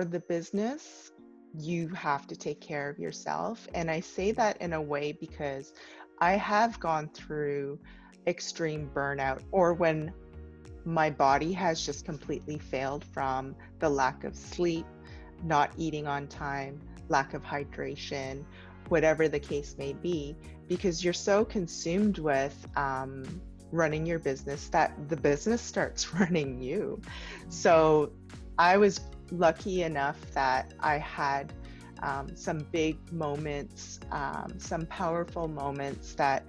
are the business, you have to take care of yourself. And I say that in a way because I have gone through extreme burnout or when my body has just completely failed from the lack of sleep, not eating on time, lack of hydration, whatever the case may be, because you're so consumed with um, running your business that the business starts running you. So I was lucky enough that I had um, some big moments, um, some powerful moments that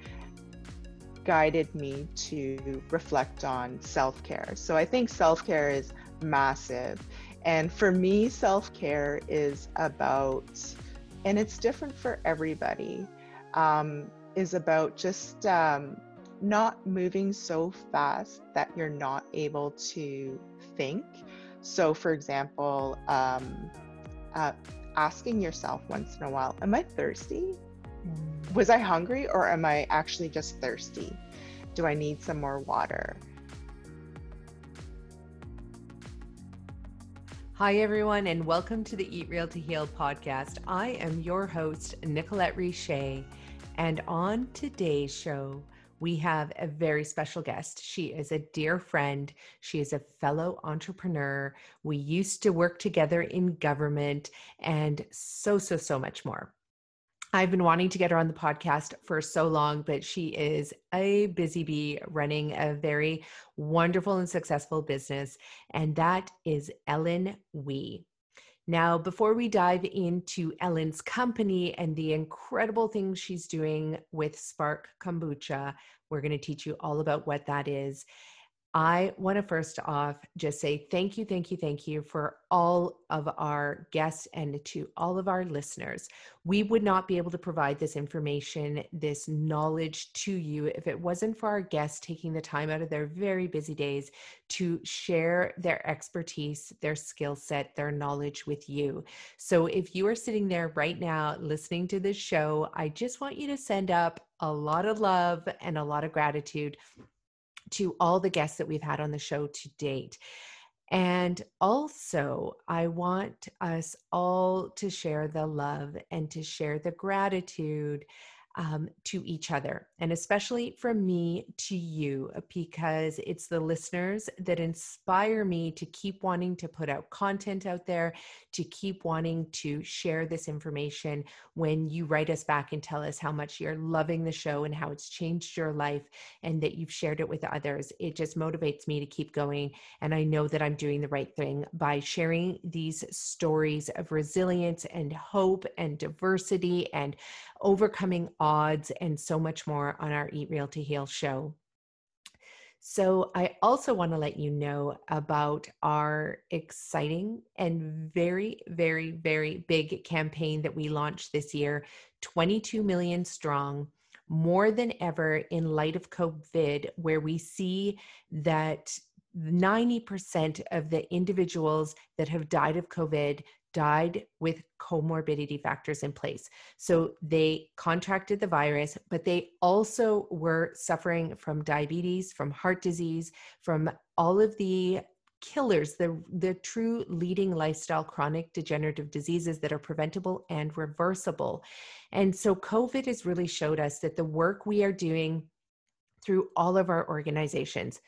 guided me to reflect on self care. So I think self care is massive. And for me, self care is about, and it's different for everybody, um, is about just um, not moving so fast that you're not able to think. So, for example, um, uh, asking yourself once in a while, Am I thirsty? Mm. Was I hungry or am I actually just thirsty? Do I need some more water? Hi, everyone, and welcome to the Eat Real to Heal podcast. I am your host, Nicolette Richer, and on today's show, we have a very special guest. She is a dear friend. She is a fellow entrepreneur. We used to work together in government and so, so, so much more. I've been wanting to get her on the podcast for so long, but she is a busy bee running a very wonderful and successful business, and that is Ellen Wee. Now, before we dive into Ellen's company and the incredible things she's doing with Spark Kombucha, we're going to teach you all about what that is. I want to first off just say thank you, thank you, thank you for all of our guests and to all of our listeners. We would not be able to provide this information, this knowledge to you if it wasn't for our guests taking the time out of their very busy days to share their expertise, their skill set, their knowledge with you. So if you are sitting there right now listening to this show, I just want you to send up a lot of love and a lot of gratitude to all the guests that we've had on the show to date. And also, I want us all to share the love and to share the gratitude um, to each other, and especially from me to you, because it's the listeners that inspire me to keep wanting to put out content out there, to keep wanting to share this information. When you write us back and tell us how much you're loving the show and how it's changed your life, and that you've shared it with others, it just motivates me to keep going. And I know that I'm doing the right thing by sharing these stories of resilience and hope and diversity and overcoming odds, and so much more on our Eat Real to Heal show. So, I also want to let you know about our exciting and very, very, very big campaign that we launched this year 22 million strong, more than ever in light of COVID, where we see that 90% of the individuals that have died of COVID died with comorbidity factors in place. So they contracted the virus, but they also were suffering from diabetes, from heart disease, from all of the killers, the, the true leading lifestyle chronic degenerative diseases that are preventable and reversible. And so COVID has really showed us that the work we are doing through all of our organizations,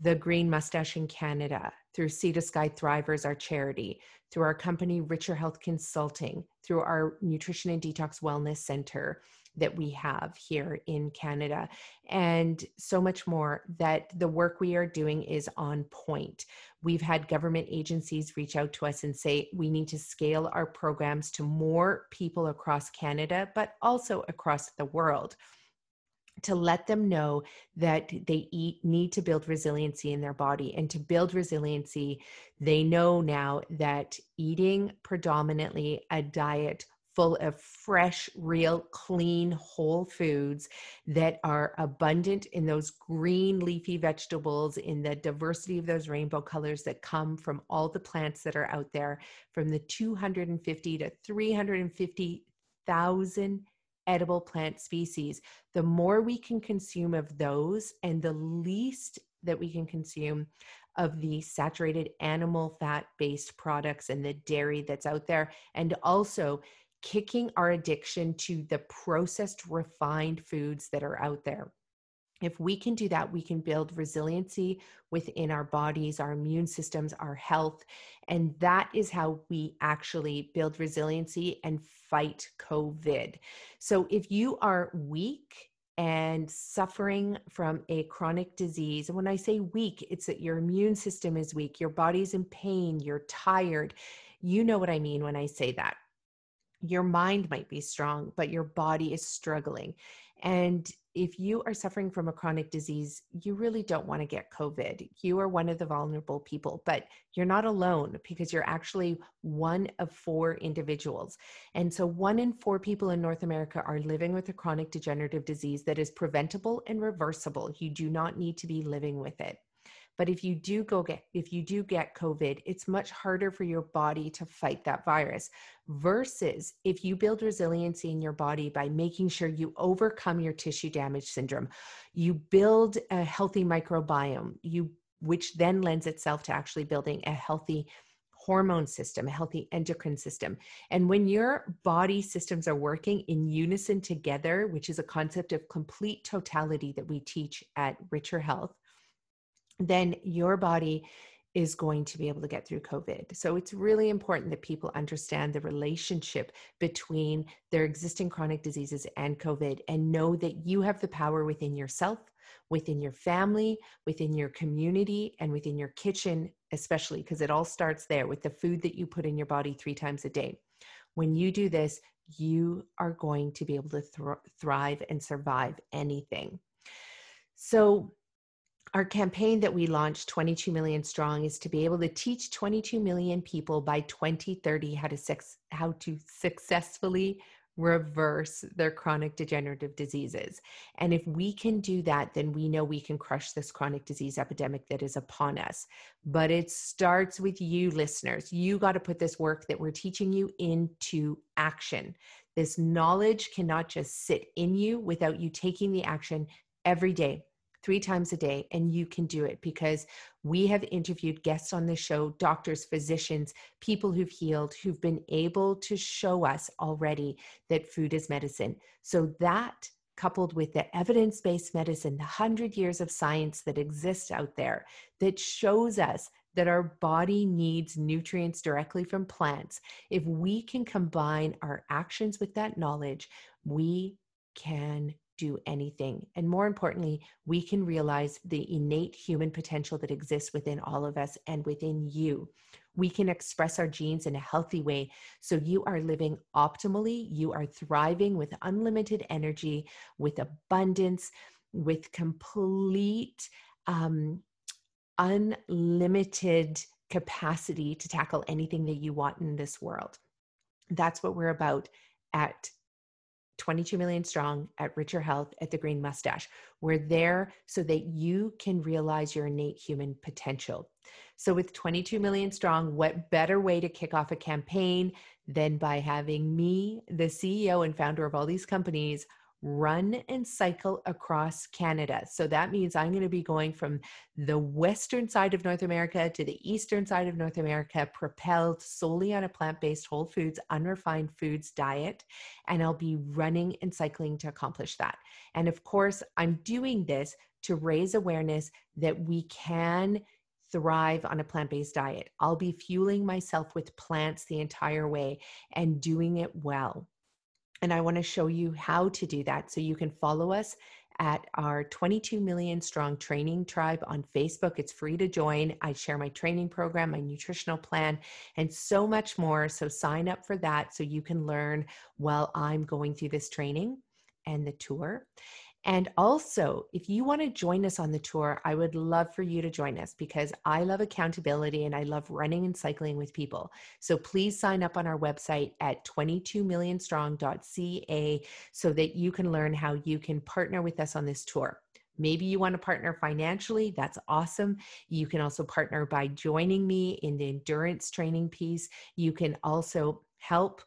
the Green Mustache in Canada, through Sea to Sky Thrivers, our charity, through our company Richer Health Consulting, through our Nutrition and Detox Wellness Center that we have here in Canada, and so much more. That the work we are doing is on point. We've had government agencies reach out to us and say we need to scale our programs to more people across Canada, but also across the world to let them know that they eat need to build resiliency in their body and to build resiliency they know now that eating predominantly a diet full of fresh real clean whole foods that are abundant in those green leafy vegetables in the diversity of those rainbow colors that come from all the plants that are out there from the 250 to 350,000 edible plant species, the more we can consume of those and the least that we can consume of the saturated animal fat based products and the dairy that's out there, and also kicking our addiction to the processed, refined foods that are out there. If we can do that, we can build resiliency within our bodies, our immune systems, our health. And that is how we actually build resiliency and fight COVID. So if you are weak, and suffering from a chronic disease. And when I say weak, it's that your immune system is weak, your body's in pain, you're tired. You know what I mean when I say that. Your mind might be strong, but your body is struggling. And if you are suffering from a chronic disease, you really don't want to get COVID. You are one of the vulnerable people, but you're not alone because you're actually one of four individuals. And so, one in four people in North America are living with a chronic degenerative disease that is preventable and reversible. You do not need to be living with it. But if you do go get if you do get COVID, it's much harder for your body to fight that virus versus if you build resiliency in your body by making sure you overcome your tissue damage syndrome. You build a healthy microbiome, you which then lends itself to actually building a healthy hormone system, a healthy endocrine system. And when your body systems are working in unison together, which is a concept of complete totality that we teach at Richer Health, then your body is going to be able to get through COVID. So it's really important that people understand the relationship between their existing chronic diseases and COVID and know that you have the power within yourself, within your family, within your community, and within your kitchen, especially because it all starts there with the food that you put in your body three times a day. When you do this, you are going to be able to th- thrive and survive anything. So, our campaign that we launched 22 million strong is to be able to teach 22 million people by 2030 how to sex, how to successfully reverse their chronic degenerative diseases. And if we can do that then we know we can crush this chronic disease epidemic that is upon us. But it starts with you listeners. You got to put this work that we're teaching you into action. This knowledge cannot just sit in you without you taking the action every day three times a day, and you can do it because we have interviewed guests on this show, doctors, physicians, people who've healed, who've been able to show us already that food is medicine. So that coupled with the evidence based medicine, the 100 years of science that exists out there that shows us that our body needs nutrients directly from plants. If we can combine our actions with that knowledge, we can do anything. And more importantly, we can realize the innate human potential that exists within all of us and within you. We can express our genes in a healthy way. So you are living optimally, you are thriving with unlimited energy, with abundance, with complete, um, unlimited capacity to tackle anything that you want in this world. That's what we're about at 22 million strong at Richer Health at the Green Mustache. We're there so that you can realize your innate human potential. So, with 22 million strong, what better way to kick off a campaign than by having me, the CEO and founder of all these companies, run and cycle across Canada. So that means I'm going to be going from the western side of North America to the eastern side of North America, propelled solely on a plant based whole foods, unrefined foods diet. And I'll be running and cycling to accomplish that. And of course, I'm doing this to raise awareness that we can thrive on a plant based diet. I'll be fueling myself with plants the entire way and doing it well. And I want to show you how to do that. So you can follow us at our 22 million strong training tribe on Facebook. It's free to join. I share my training program, my nutritional plan, and so much more. So sign up for that so you can learn while I'm going through this training and the tour. And also, if you want to join us on the tour, I would love for you to join us because I love accountability and I love running and cycling with people. So please sign up on our website at 22millionstrong.ca so that you can learn how you can partner with us on this tour. Maybe you want to partner financially. That's awesome. You can also partner by joining me in the endurance training piece. You can also help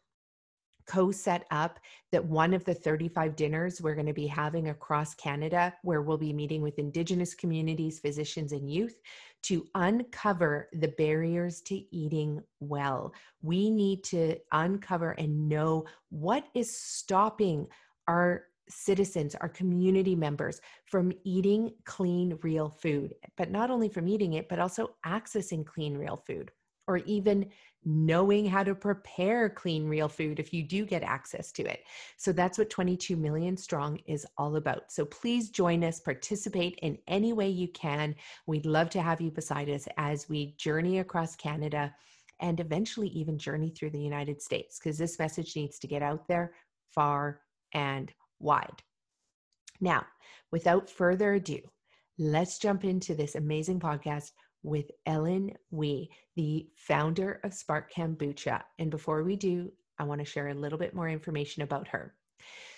co set up that one of the 35 dinners we're going to be having across Canada, where we'll be meeting with Indigenous communities, physicians, and youth to uncover the barriers to eating well. We need to uncover and know what is stopping our citizens, our community members from eating clean, real food, but not only from eating it, but also accessing clean, real food, or even knowing how to prepare clean, real food if you do get access to it. So that's what 22 Million Strong is all about. So please join us, participate in any way you can. We'd love to have you beside us as we journey across Canada and eventually even journey through the United States because this message needs to get out there far and wide. Now, without further ado, let's jump into this amazing podcast with Ellen Wee, the founder of Spark Kombucha. And before we do, I want to share a little bit more information about her.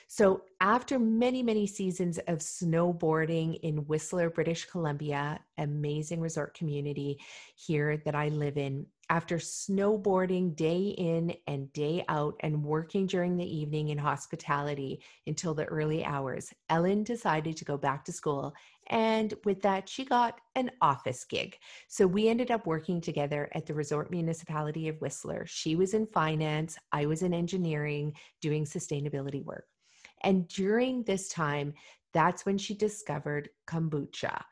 So, after many, many seasons of snowboarding in Whistler, British Columbia, amazing resort community here that I live in, after snowboarding day in and day out and working during the evening in hospitality until the early hours, Ellen decided to go back to school. And with that, she got an office gig. So we ended up working together at the Resort Municipality of Whistler. She was in finance, I was in engineering, doing sustainability work. And during this time, that's when she discovered kombucha,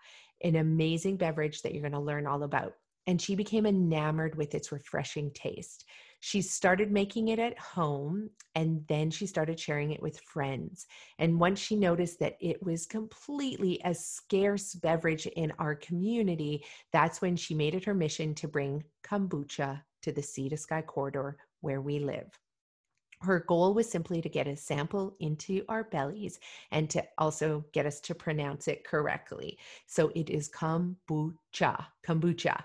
an amazing beverage that you're going to learn all about. And she became enamored with its refreshing taste. She started making it at home and then she started sharing it with friends. And once she noticed that it was completely a scarce beverage in our community, that's when she made it her mission to bring kombucha to the Sea to Sky corridor where we live her goal was simply to get a sample into our bellies and to also get us to pronounce it correctly. So it is kombucha, kombucha.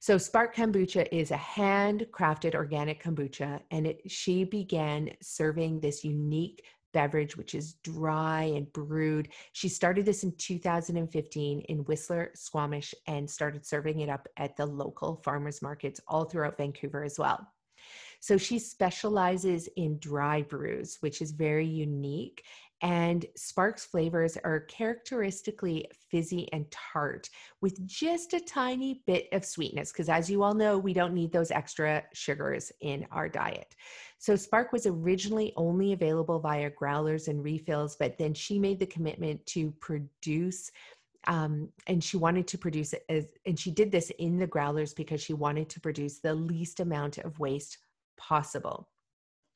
So Spark Kombucha is a handcrafted organic kombucha, and it, she began serving this unique beverage, which is dry and brewed. She started this in 2015 in Whistler, Squamish, and started serving it up at the local farmers markets all throughout Vancouver as well. So she specializes in dry brews, which is very unique. And Sparks flavors are characteristically fizzy and tart with just a tiny bit of sweetness, because as you all know, we don't need those extra sugars in our diet. So Spark was originally only available via growlers and refills, but then she made the commitment to produce um, and she wanted to produce it as, and she did this in the growlers because she wanted to produce the least amount of waste possible.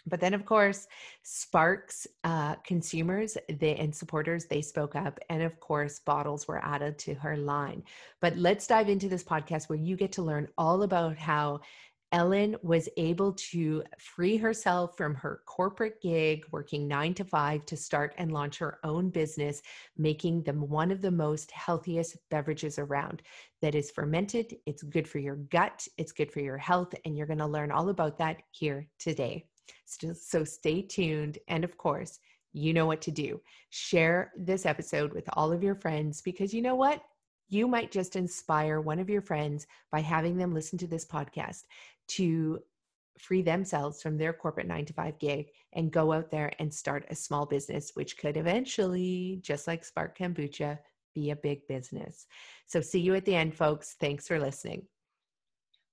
But then, of course, Sparks uh, consumers they, and supporters they spoke up, and of course, bottles were added to her line. But let's dive into this podcast where you get to learn all about how Ellen was able to free herself from her corporate gig, working nine to five, to start and launch her own business, making them one of the most healthiest beverages around. That is fermented, it's good for your gut, it's good for your health, and you're going to learn all about that here today. So, so stay tuned. And of course, you know what to do. Share this episode with all of your friends because you know what? You might just inspire one of your friends by having them listen to this podcast to free themselves from their corporate nine to five gig and go out there and start a small business, which could eventually, just like Spark Kombucha, be a big business. So, see you at the end, folks. Thanks for listening.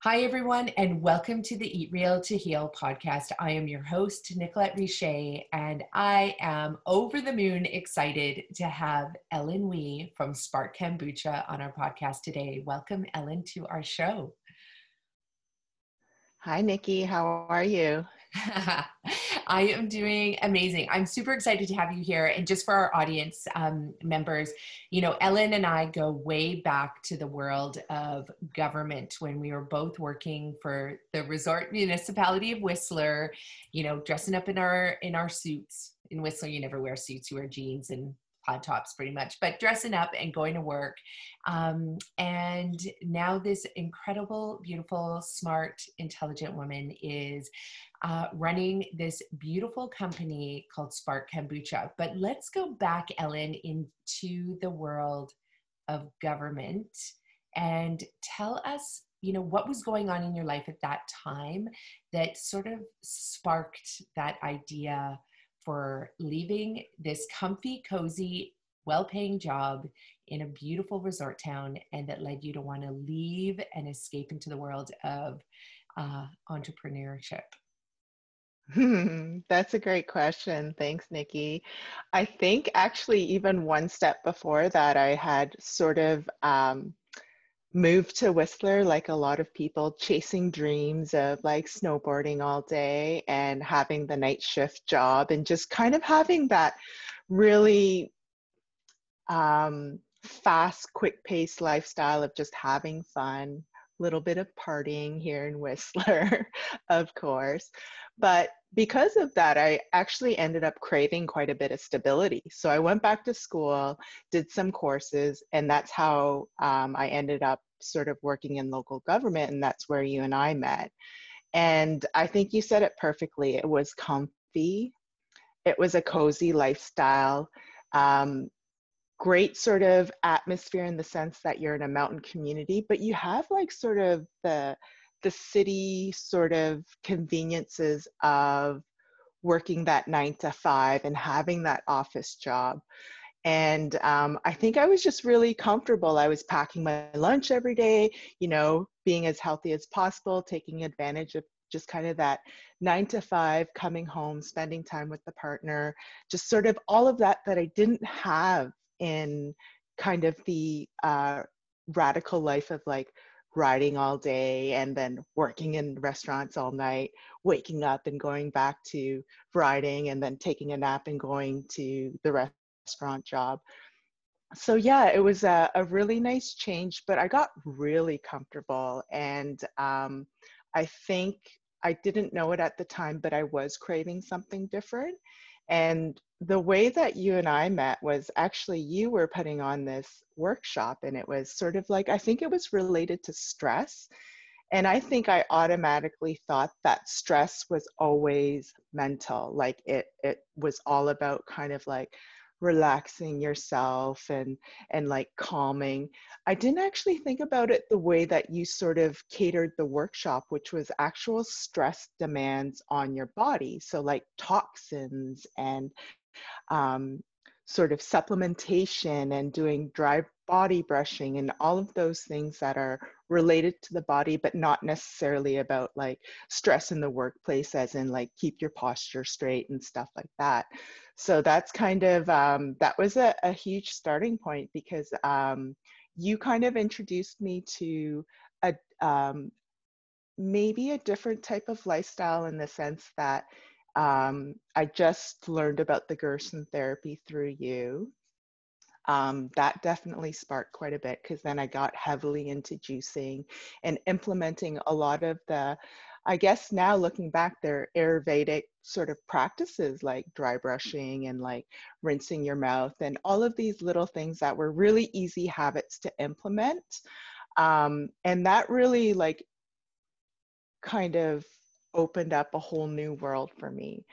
Hi, everyone, and welcome to the Eat Real to Heal podcast. I am your host, Nicolette Richer, and I am over the moon excited to have Ellen Wee from Spark Kombucha on our podcast today. Welcome, Ellen, to our show. Hi, Nikki. How are you? I am doing amazing. I'm super excited to have you here. And just for our audience um, members, you know, Ellen and I go way back to the world of government when we were both working for the resort municipality of Whistler, you know, dressing up in our in our suits. In Whistler, you never wear suits, you wear jeans and tops pretty much, but dressing up and going to work. Um, and now this incredible, beautiful, smart, intelligent woman is uh, running this beautiful company called Spark Kombucha. But let's go back, Ellen, into the world of government and tell us you know what was going on in your life at that time that sort of sparked that idea for leaving this comfy cozy well-paying job in a beautiful resort town and that led you to want to leave and escape into the world of uh, entrepreneurship Hmm, that's a great question. Thanks, Nikki. I think actually, even one step before that, I had sort of um, moved to Whistler like a lot of people, chasing dreams of like snowboarding all day and having the night shift job and just kind of having that really um, fast, quick paced lifestyle of just having fun, little bit of partying here in Whistler, of course. But because of that, I actually ended up craving quite a bit of stability. So I went back to school, did some courses, and that's how um, I ended up sort of working in local government. And that's where you and I met. And I think you said it perfectly. It was comfy, it was a cozy lifestyle. Um, great sort of atmosphere in the sense that you're in a mountain community, but you have like sort of the the city sort of conveniences of working that nine to five and having that office job. And um, I think I was just really comfortable. I was packing my lunch every day, you know, being as healthy as possible, taking advantage of just kind of that nine to five, coming home, spending time with the partner, just sort of all of that that I didn't have in kind of the uh, radical life of like riding all day and then working in restaurants all night, waking up and going back to riding and then taking a nap and going to the restaurant job. So yeah, it was a, a really nice change, but I got really comfortable and um, I think I didn't know it at the time, but I was craving something different. And the way that you and I met was actually you were putting on this workshop, and it was sort of like, I think it was related to stress. And I think I automatically thought that stress was always mental, like it, it was all about kind of like relaxing yourself and and like calming. I didn't actually think about it the way that you sort of catered the workshop which was actual stress demands on your body. So like toxins and um, sort of supplementation and doing dry body brushing and all of those things that are related to the body but not necessarily about like stress in the workplace as in like keep your posture straight and stuff like that. So that's kind of um, that was a, a, huge starting point because um, you kind of introduced me to a um, maybe a different type of lifestyle in the sense that um, I just learned about the Gerson therapy through you. Um, that definitely sparked quite a bit because then I got heavily into juicing and implementing a lot of the I guess now looking back, they're Ayurvedic sort of practices like dry brushing and like rinsing your mouth and all of these little things that were really easy habits to implement. Um, and that really like kind of opened up a whole new world for me.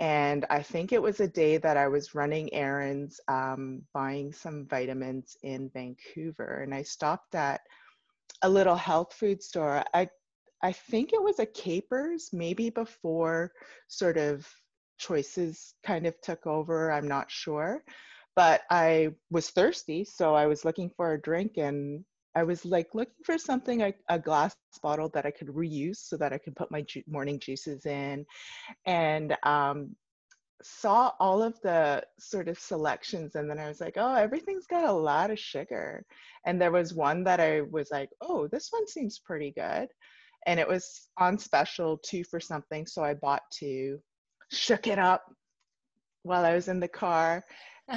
And I think it was a day that I was running errands, um, buying some vitamins in Vancouver, and I stopped at a little health food store. I I think it was a Capers, maybe before sort of choices kind of took over. I'm not sure. But I was thirsty, so I was looking for a drink and I was like looking for something, like a glass bottle that I could reuse so that I could put my ju- morning juices in. And um, saw all of the sort of selections and then I was like, oh, everything's got a lot of sugar. And there was one that I was like, oh, this one seems pretty good and it was on special two for something so i bought two shook it up while i was in the car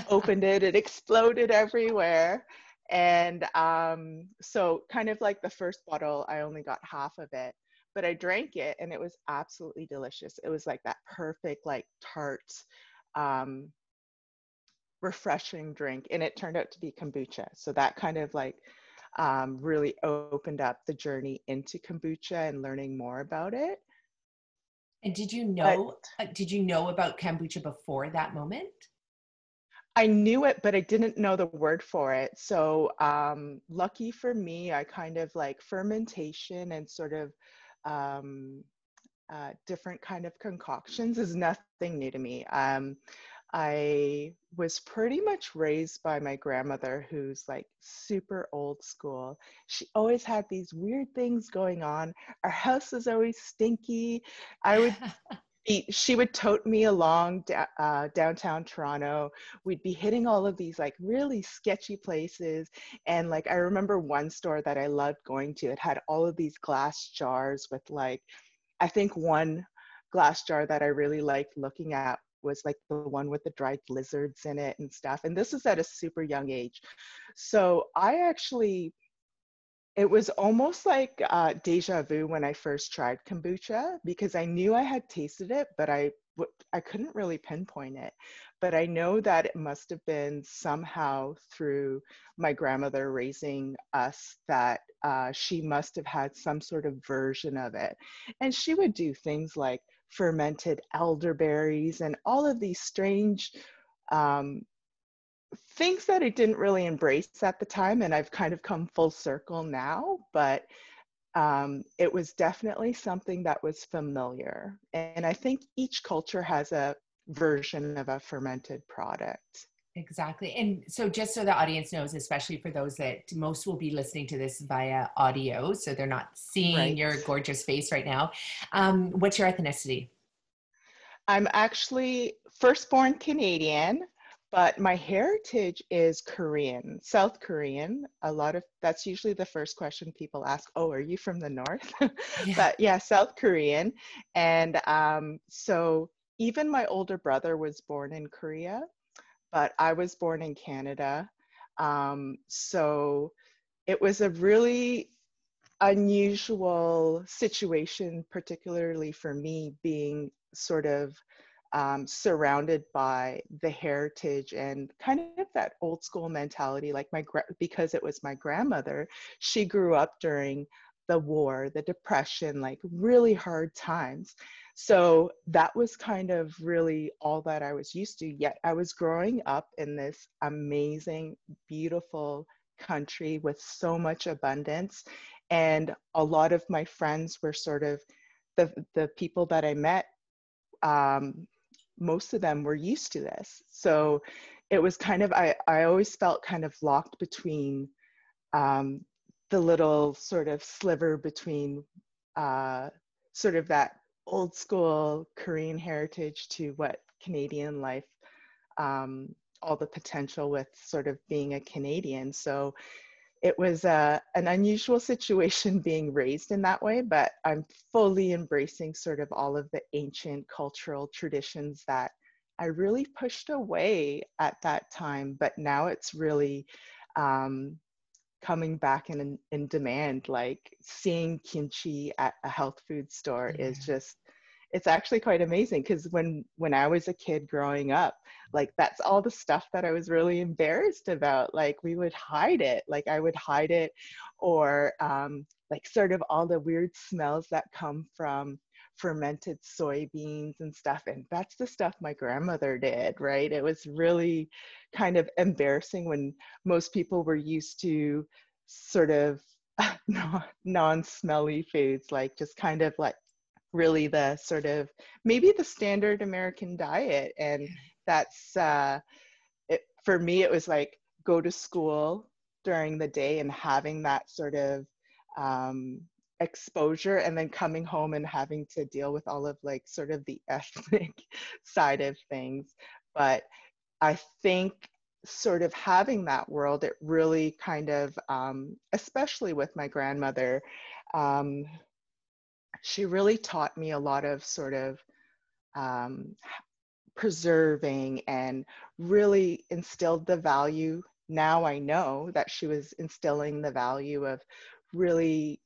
opened it it exploded everywhere and um, so kind of like the first bottle i only got half of it but i drank it and it was absolutely delicious it was like that perfect like tart um, refreshing drink and it turned out to be kombucha so that kind of like um, really opened up the journey into kombucha and learning more about it. And did you know? But, uh, did you know about kombucha before that moment? I knew it, but I didn't know the word for it. So, um, lucky for me, I kind of like fermentation and sort of um, uh, different kind of concoctions is nothing new to me. Um, I was pretty much raised by my grandmother, who's like super old school. She always had these weird things going on. Our house was always stinky. I would she would tote me along uh, downtown Toronto. We'd be hitting all of these like really sketchy places. And like, I remember one store that I loved going to, it had all of these glass jars with like, I think one glass jar that I really liked looking at was like the one with the dried lizards in it and stuff. And this is at a super young age. So I actually it was almost like uh, deja vu when I first tried kombucha because I knew I had tasted it, but I w- I couldn't really pinpoint it. But I know that it must have been somehow through my grandmother raising us that uh, she must have had some sort of version of it. And she would do things like fermented elderberries and all of these strange um, things that I didn't really embrace at the time, and I've kind of come full circle now, but um, it was definitely something that was familiar. And I think each culture has a version of a fermented product. Exactly. And so, just so the audience knows, especially for those that most will be listening to this via audio, so they're not seeing right. your gorgeous face right now, um, what's your ethnicity? I'm actually firstborn Canadian but my heritage is Korean, South Korean. A lot of that's usually the first question people ask. Oh, are you from the north? yeah. But yeah, South Korean. And um, so even my older brother was born in Korea, but I was born in Canada. Um, so it was a really unusual situation, particularly for me being sort of um, surrounded by the heritage and kind of that old school mentality like my because it was my grandmother she grew up during the war the depression like really hard times. So that was kind of really all that i was used to yet i was growing up in this amazing beautiful country with so much abundance and a lot of my friends were sort of the the people that i met um, most of them were used to this. So it was kind of, I, I always felt kind of locked between um, the little sort of sliver between uh, sort of that old school Korean heritage to what Canadian life, um, all the potential with sort of being a Canadian. So it was uh, an unusual situation being raised in that way, but I'm fully embracing sort of all of the ancient cultural traditions that I really pushed away at that time, but now it's really um, coming back in, in demand. Like seeing kimchi at a health food store yeah. is just it's actually quite amazing because when when i was a kid growing up like that's all the stuff that i was really embarrassed about like we would hide it like i would hide it or um, like sort of all the weird smells that come from fermented soybeans and stuff and that's the stuff my grandmother did right? It was really kind of embarrassing when most people were used to sort of non-smelly foods like just kind of like really the sort of maybe the standard American diet. And that's uh, it, for me, it was like go to school during the day and having that sort of um, exposure and then coming home and having to deal with all of like sort of the ethnic side of things. But I think sort of having that world, it really kind of, um, especially with my grandmother, um, she really taught me a lot of sort of um, preserving and really instilled the value. Now I know that she was instilling the value of really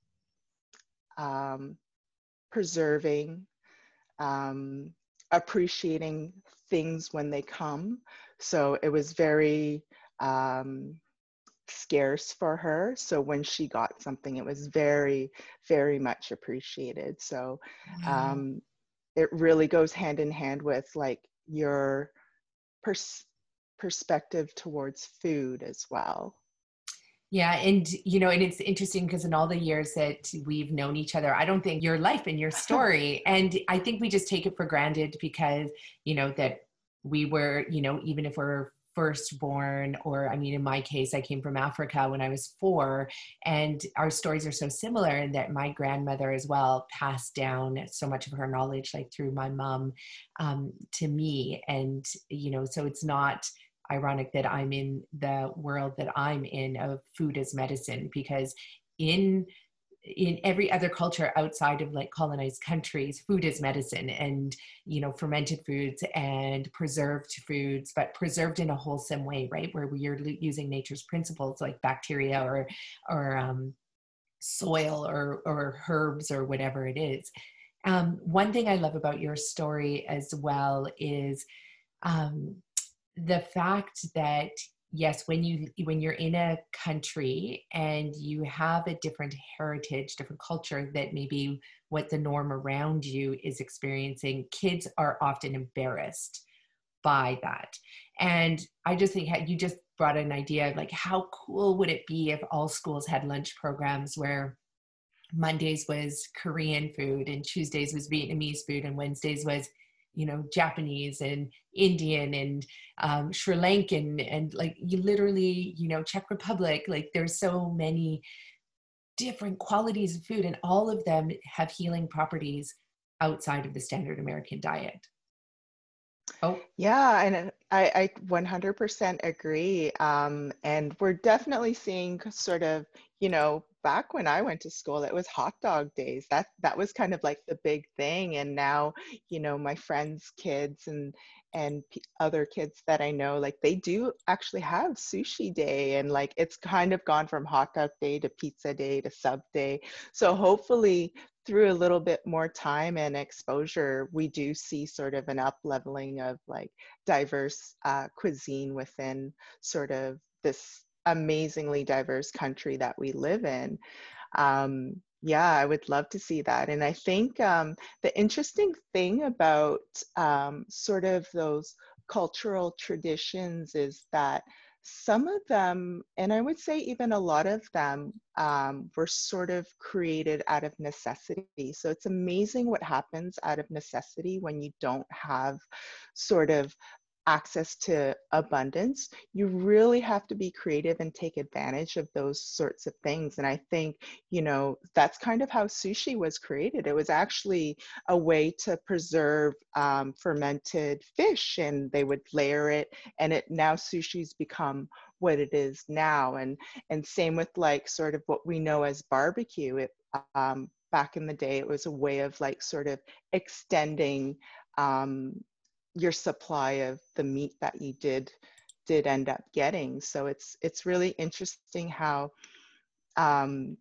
um, preserving, um, appreciating things when they come. So it was very um, scarce for her. So when she got something, it was very, very much appreciated. So um, it really goes hand in hand with like your pers- perspective towards food as well. Yeah, and you know, and it's interesting because in all the years that we've known each other, I don't think your life and your story, and I think we just take it for granted because you know that we were, you know, even if we're firstborn, or I mean, in my case, I came from Africa when I was four, and our stories are so similar in that my grandmother as well passed down so much of her knowledge, like through my mom, um, to me, and you know, so it's not ironic that I'm in the world that I'm in of food as medicine because in in every other culture outside of like colonized countries food is medicine and you know fermented foods and preserved foods but preserved in a wholesome way right? Where we're using nature's principles like bacteria or or um, soil or or herbs or whatever it is. Um, one thing i love about your story as well is um, the fact that yes when you when you're in a country and you have a different heritage different culture that maybe what the norm around you is experiencing kids are often embarrassed by that. And i just think you just brought an idea of like how cool would it be if all schools had lunch programs where mondays was korean food and tuesdays was vietnamese food and wednesdays was you know japanese and indian and um, sri lankan and like you literally you know czech republic like there's so many different qualities of food and all of them have healing properties outside of the standard american diet. Oh. Yeah and i, I 100% agree um, and we're definitely seeing sort of you know back when I went to school, it was hot dog days. That that was kind of like the big thing. And now, you know, my friends' kids and and p- other kids that I know, like they do actually have sushi day, and like it's kind of gone from hot dog day to pizza day to sub day. So hopefully, through a little bit more time and exposure, we do see sort of an up leveling of like diverse uh, cuisine within sort of this amazingly diverse country that we live in. Um, yeah, I would love to see that. And I think um, the interesting thing about um, sort of those cultural traditions is that some of them, and I would say even a lot of them, um, were sort of created out of necessity. So it's amazing what happens out of necessity when you don't have sort of access to abundance, you really have to be creative and take advantage of those sorts of things. And I think, you know, that's kind of how sushi was created. It was actually a way to preserve um, fermented fish, and they would layer it, and it now sushi's become what it is now. And and same with like sort of what we know as barbecue. It um, back in the day, it was a way of like sort of extending um, your supply of the meat that you did did end up getting. So it's it's really interesting how um,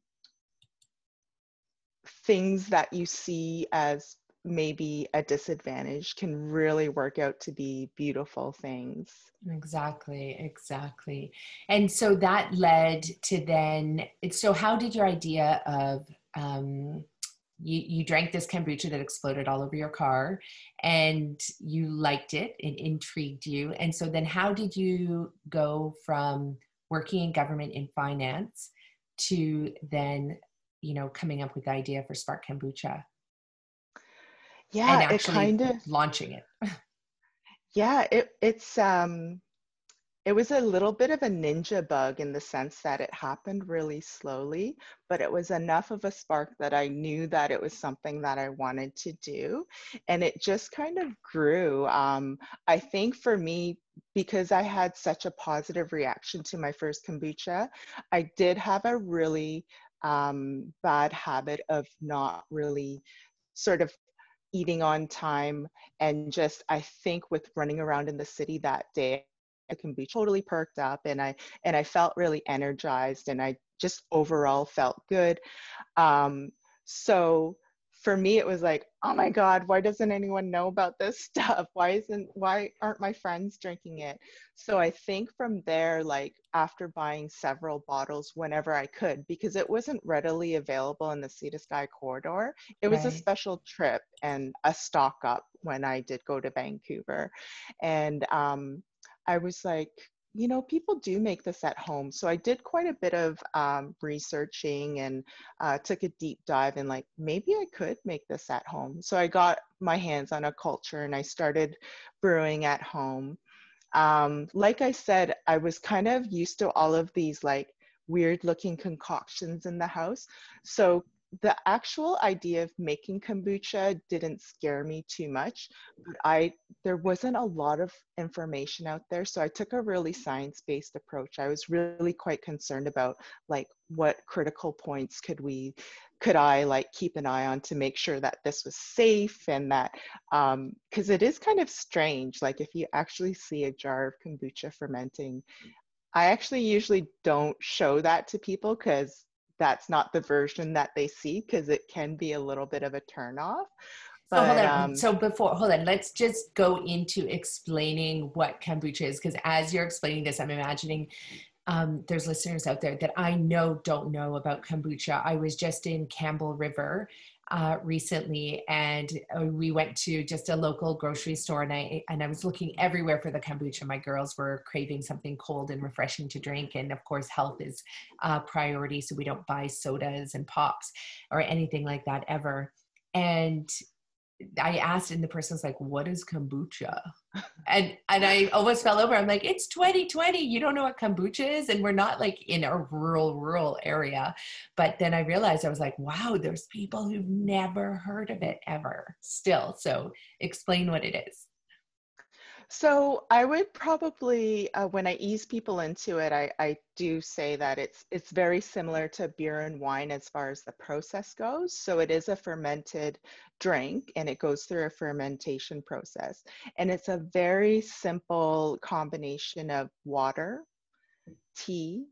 things that you see as maybe a disadvantage can really work out to be beautiful things. Exactly, exactly. And so that led to then, so how did your idea of um, you, you drank this kombucha that exploded all over your car and you liked it. It intrigued you. And so then how did you go from working in government in finance to then you know coming up with the idea for spark kombucha? Yeah and actually it kind of launching it. Yeah it, it's um it was a little bit of a ninja bug in the sense that it happened really slowly, but it was enough of a spark that I knew that it was something that I wanted to do. And it just kind of grew. Um, I think for me, because I had such a positive reaction to my first kombucha, I did have a really um, bad habit of not really sort of eating on time and just i think with running around in the city that day I can be totally perked up and I and I felt really energized and I just overall felt good. Um, so for me it was like oh my god why doesn't anyone know about this stuff why isn't why aren't my friends drinking it so i think from there like after buying several bottles whenever i could because it wasn't readily available in the sea to sky corridor it was right. a special trip and a stock up when i did go to vancouver and um, I was like, you know, people do make this at home. So I did quite a bit of um, researching and uh, took a deep dive and like, maybe I could make this at home. So I got my hands on a culture and I started brewing at home. Um, like I said, I was kind of used to all of these like weird looking concoctions in the house. So the actual idea of making kombucha didn't scare me too much but i there wasn't a lot of information out there so i took a really science-based approach. I was really quite concerned about like what critical points could we could i like keep an eye on to make sure that this was safe and that um because it is kind of strange like if you actually see a jar of kombucha fermenting I actually usually don't show that to people because that's not the version that they see because it can be a little bit of a turnoff. But, so hold on. Um, so before, hold on. Let's just go into explaining what kombucha is because as you're explaining this, I'm imagining um, there's listeners out there that I know don't know about kombucha. I was just in Campbell River uh, recently, and uh, we went to just a local grocery store, and I and I was looking everywhere for the kombucha. My girls were craving something cold and refreshing to drink, and of course, health is a priority, so we don't buy sodas and pops or anything like that ever. And I asked, and the person was like, "What is kombucha?" and and I almost fell over. I'm like, "It's 2020. You don't know what kombucha is?" And we're not like in a rural rural area. But then I realized I was like, "Wow, there's people who've never heard of it ever." Still, so explain what it is. So I would probably, uh, when I ease people into it, I, I do say that it's it's very similar to beer and wine as far as the process goes. So it is a fermented drink and it goes through a fermentation process. And it's a very simple combination of water, tea,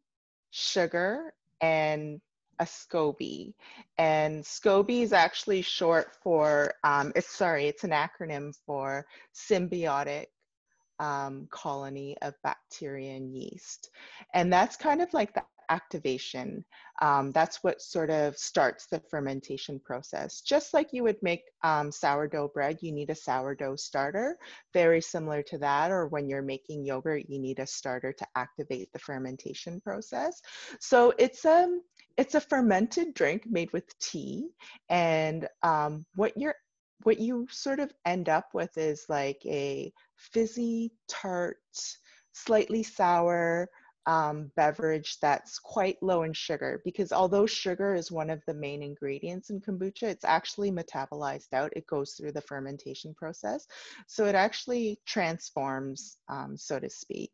sugar, and a SCOBY. And SCOBY is actually short for, um, it's sorry, it's an acronym for symbiotic um, colony of bacteria and yeast. And that's kind of like the activation. Um, that's what sort of starts the fermentation process. Just like you would make um, sourdough bread, you need a sourdough starter, very similar to that. Or when you're making yogurt, you need a starter to activate the fermentation process. So it's a, um, it's a fermented drink made with tea. And um, what you're what you sort of end up with is like a fizzy, tart, slightly sour um, beverage that's quite low in sugar because although sugar is one of the main ingredients in kombucha, it's actually metabolized out. It goes through the fermentation process. So it actually transforms, um, so to speak.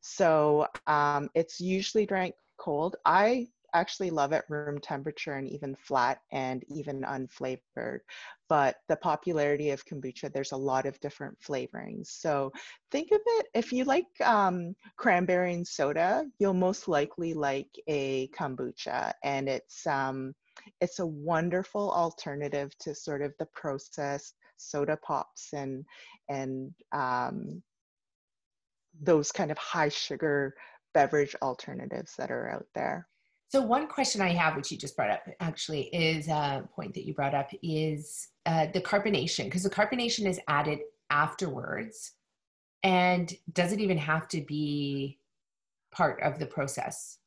So um, it's usually drank cold. I actually love it room temperature and even flat and even unflavored. But the popularity of kombucha, there's a lot of different flavorings. So think of it, if you like um, cranberry and soda, you'll most likely like a kombucha. And it's, um, it's a wonderful alternative to sort of the processed soda pops and, and um, those kind of high sugar beverage alternatives that are out there. So one question I have, which you just brought up, actually, is a point that you brought up is uh, the carbonation, because the carbonation is added afterwards, and does it even have to be part of the process?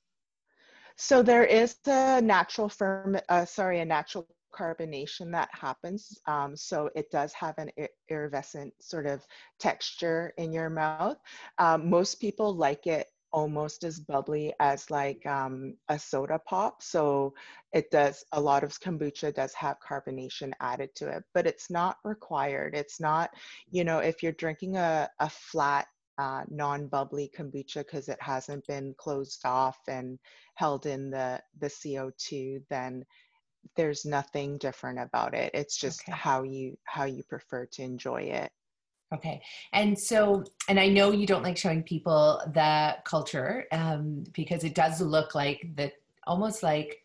So there is a natural firm, uh, sorry, a natural carbonation that happens. Um, so it does have an iridescent sort of texture in your mouth. Um, most people like it almost as bubbly as like um, a soda pop. So it does, a lot of kombucha does have carbonation added to it, but it's not required. It's not, you know, if you're drinking a, a flat uh, non-bubbly kombucha because it hasn't been closed off and held in the, the CO2, then there's nothing different about it. It's just okay. how you how you prefer to enjoy it. Okay. And so, and I know you don't like showing people the culture um, because it does look like that almost like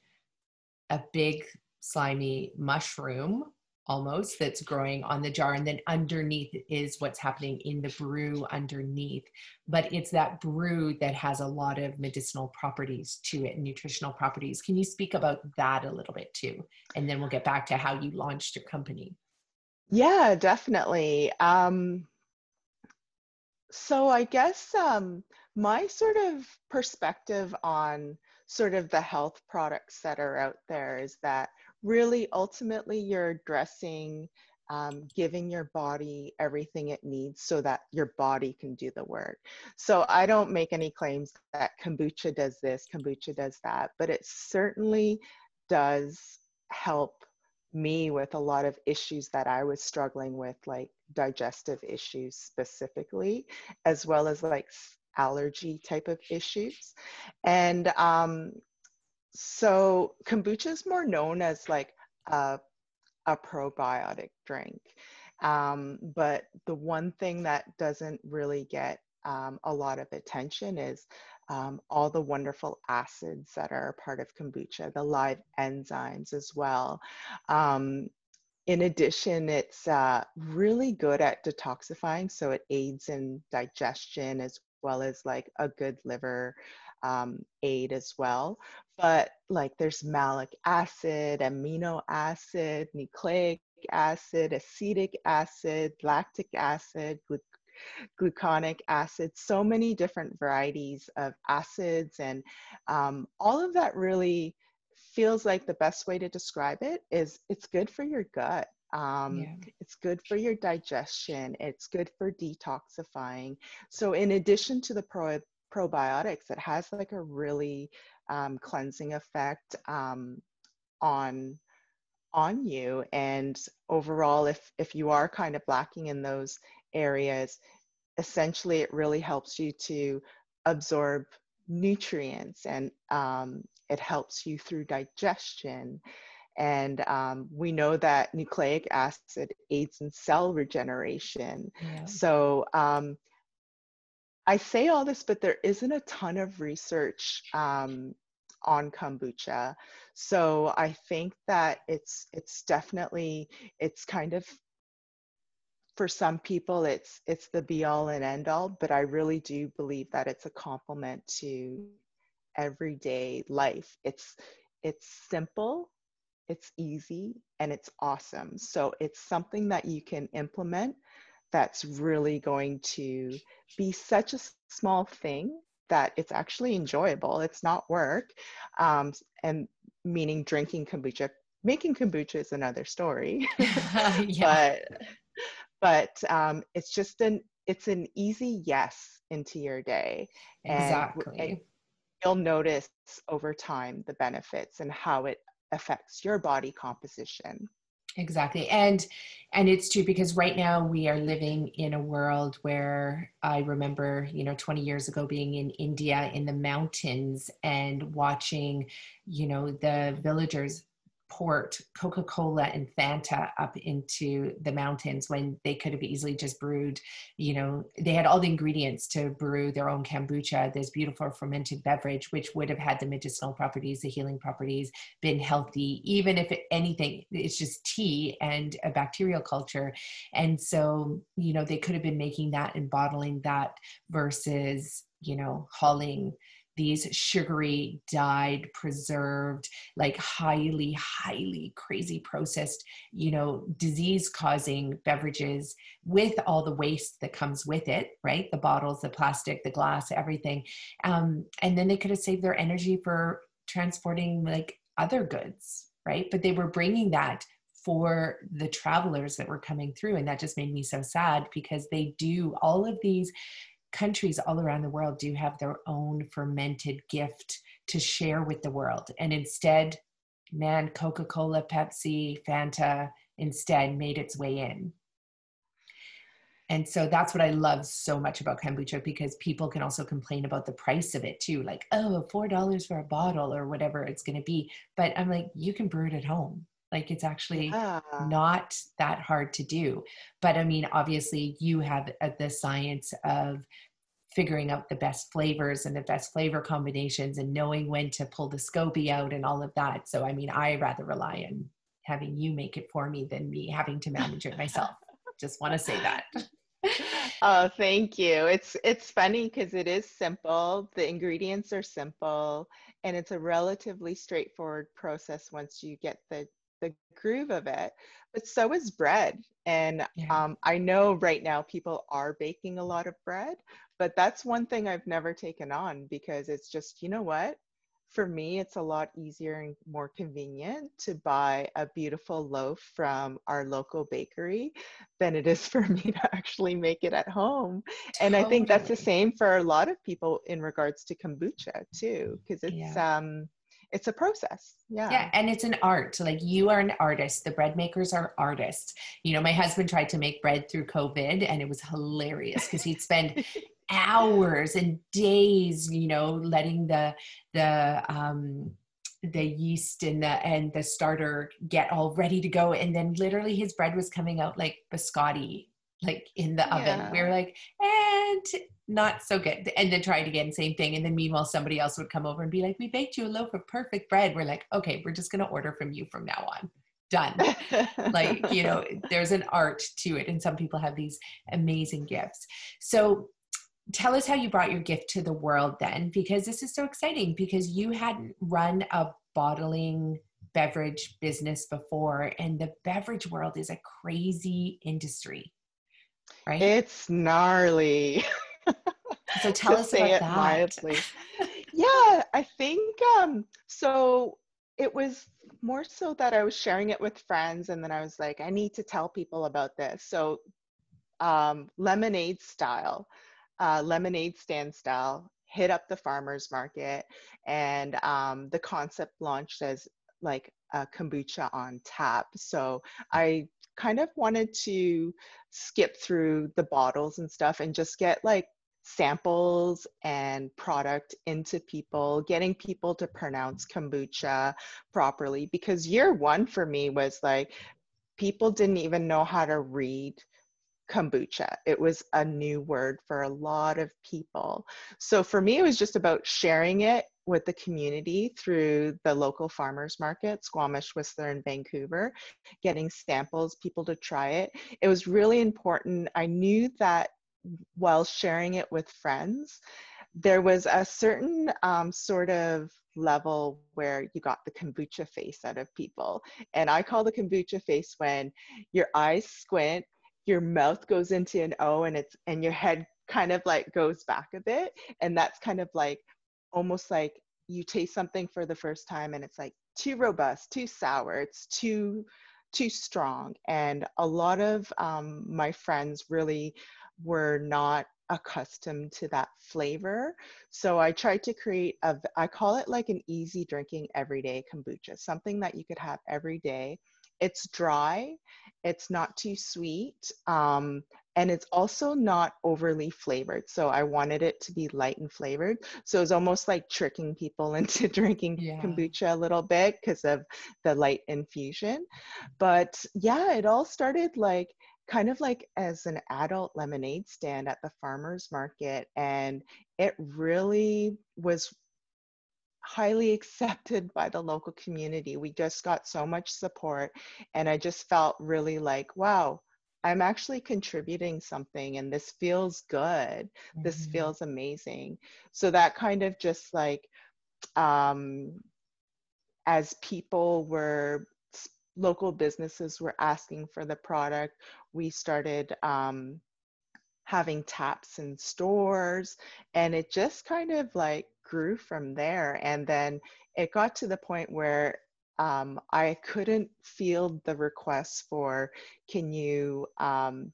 a big slimy mushroom almost that's growing on the jar and then underneath is what's happening in the brew underneath. But it's that brew that has a lot of medicinal properties to it nutritional properties. Can you speak about that a little bit too? And then we'll get back to how you launched your company yeah, definitely. Um, so I guess um, my sort of perspective on sort of the health products that are out there is that really ultimately you're addressing um, giving your body everything it needs so that your body can do the work. So I don't make any claims that kombucha does this, kombucha does that, but it certainly does help me with a lot of issues that I was struggling with, like digestive issues specifically, as well as like allergy type of issues. And um, so kombucha is more known as like a a probiotic drink. Um, but the one thing that doesn't really get um, a lot of attention is um, all the wonderful acids that are part of kombucha, the live enzymes as well. Um, in addition, it's uh, really good at detoxifying, so it aids in digestion as well as like a good liver um, aid as well. But like there's malic acid, amino acid, nucleic acid, acetic acid, lactic acid, gluconic acid, so many different varieties of acids. And um, all of that really feels like the best way to describe it is it's good for your gut. Um, yeah. It's good for your digestion. It's good for detoxifying. So, in addition to the pro- probiotics, it has like a really um, cleansing effect um, on on you. And overall, if if you are kind of lacking in those areas, essentially it really helps you to absorb nutrients and um, it helps you through digestion. And um, we know that nucleic acid aids in cell regeneration. Yeah. So um, I say all this, but there isn't a ton of research um, on kombucha. So I think that it's it's definitely it's kind of for some people it's it's the be all and end all, but I really do believe that it's a complement to everyday life. It's it's simple, it's easy, and it's awesome. So it's something that you can implement that's really going to be such a small thing that it's actually enjoyable. It's not work. Um, and meaning drinking kombucha. Making kombucha is another story. but but um, it's just an it's an easy yes into your day. Exactly. And, and you'll notice over time the benefits and how it affects your body composition exactly and and it's true because right now we are living in a world where i remember you know 20 years ago being in india in the mountains and watching you know the villagers port Coca-Cola and Fanta up into the mountains when they could have easily just brewed, you know, they had all the ingredients to brew their own kombucha, this beautiful fermented beverage, which would have had the medicinal properties, the healing properties, been healthy, even if anything, it's just tea and a bacterial culture. And so, you know, they could have been making that and bottling that versus, you know, hauling these sugary, dyed, preserved, like highly, highly crazy processed, you know, disease causing beverages with all the waste that comes with it, right? The bottles, the plastic, the glass, everything. Um, and then they could have saved their energy for transporting like other goods, right? But they were bringing that for the travelers that were coming through. And that just made me so sad because they do all of these countries all around the world do have their own fermented gift to share with the world. And instead, man, Coca Cola, Pepsi, Fanta instead made its way in. And so that's what I love so much about kombucha because people can also complain about the price of it too. Like, oh, $4 for a bottle or whatever it's going to be. But I'm like, you can brew it at home. Like it's actually yeah. not that hard to do. But I mean, obviously, you have uh, the science of figuring out the best flavors and the best flavor combinations and knowing when to pull the SCOBY out and all of that. So, I mean, I rather rely on having you make it for me than me having to manage it myself. Just want to say that. oh thank you it's it's funny because it is simple the ingredients are simple and it's a relatively straightforward process once you get the the groove of it. But so is bread. And Yeah. um, I know right now people are baking a lot of bread, but that's one thing I've never taken on because it's just, you know what? For me, it's a lot easier and more convenient to buy a beautiful loaf from our local bakery than it is for me to actually make it at home. And I think that's the same for a lot of people in regards to kombucha too, because it's Yeah. um it's a process. Yeah, Yeah. and it's an art. Like you are an artist. The bread makers are artists. You know, my husband tried to make bread through COVID and it was hilarious because he'd spend hours and days, you know, letting the the um the yeast and the and the starter get all ready to go. And then literally his bread was coming out like biscotti, like in the oven. We were like, and not so good. And then try it again, same thing. And then meanwhile, somebody else would come over and be like, We baked you a loaf of perfect bread. We're like, okay, we're just gonna order from you from now on. Done. Like, you know, there's an art to it. And some people have these amazing gifts. So tell us how you brought your gift to the world then, because this is so exciting because you hadn't run a bottling beverage business before, and the beverage world is a crazy industry, right? It's gnarly. so tell us say about it that. mildly. Yeah, I think um so it was more so that I was sharing it with friends and then I was like I need to tell people about this. So um lemonade style, uh lemonade stand style hit up the farmers market and um the concept launched as like a kombucha on tap. So I kind of wanted to skip through the bottles and stuff and just get like samples and product into people, getting people to pronounce kombucha properly. Because year one for me was like, people didn't even know how to read kombucha. It was a new word for a lot of people. So for me, it was just about sharing it with the community through the local farmers market, Squamish, Whistler, and Vancouver, getting samples, people to try it. It was really important. I knew that while sharing it with friends, there was a certain um, sort of level where you got the kombucha face out of people. And I call the kombucha face when your eyes squint, your mouth goes into an O and it's and your head kind of like goes back a bit. And that's kind of like almost like you taste something for the first time and it's like too robust, too sour, it's too too strong. And a lot of um, my friends really were not accustomed to that flavor. So I tried to create a, I call it like an easy drinking everyday kombucha, something that you could have every day. It's dry, it's not too sweet, um, and it's also not overly flavored. So I wanted it to be light and flavored. So it's almost like tricking people into drinking Yeah. kombucha a little bit because of the light infusion. But yeah, it all started like kind of like as an adult lemonade stand at the farmers market and it really was highly accepted by the local community. We just got so much support and i just felt really like wow i'm actually contributing something and this feels good. This Mhm. feels amazing. So that kind of just like um as people were local businesses were asking for the product. We started um, having taps in stores and it just kind of like grew from there. And then it got to the point where um, i couldn't field the requests for can you um,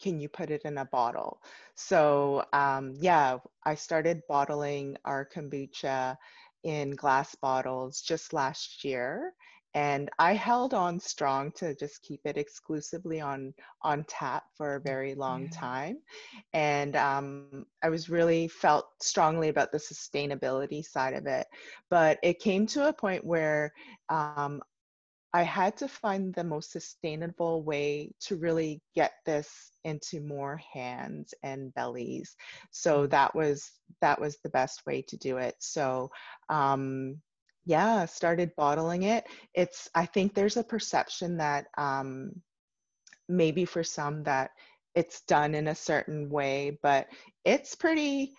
can you put it in a bottle? So um, yeah i started bottling our kombucha in glass bottles just last year and i held on strong to just keep it exclusively on on tap for a very long Yeah. time and um, i was really felt strongly about the sustainability side of it but it came to a point where um, I had to find the most sustainable way to really get this into more hands and bellies. So Mm. that was that was the best way to do it. So um, yeah, started bottling it. It's I think there's a perception that um, maybe for some that it's done in a certain way, but it's pretty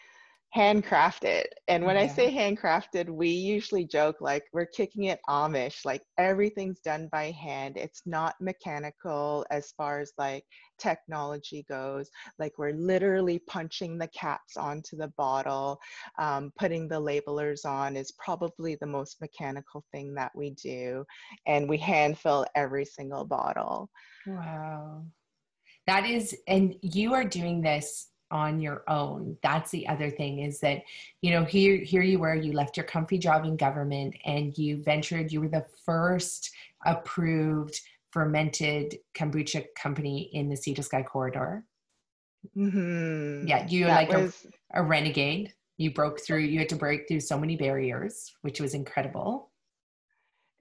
handcrafted. And when yeah. I say handcrafted, we usually joke like we're kicking it Amish, like everything's done by hand. It's not mechanical as far as like technology goes. Like we're literally punching the caps onto the bottle, um, putting the labelers on is probably the most mechanical thing that we do. And we hand fill every single bottle. Wow. That is, and you are doing this on your own. That's the other thing is that you know here here you were you left your comfy job in government and you ventured you were the first approved fermented kombucha company in the sea to sky corridor. Mm-hmm. yeah you that like was... a, a renegade. You broke through you had to break through so many barriers which was incredible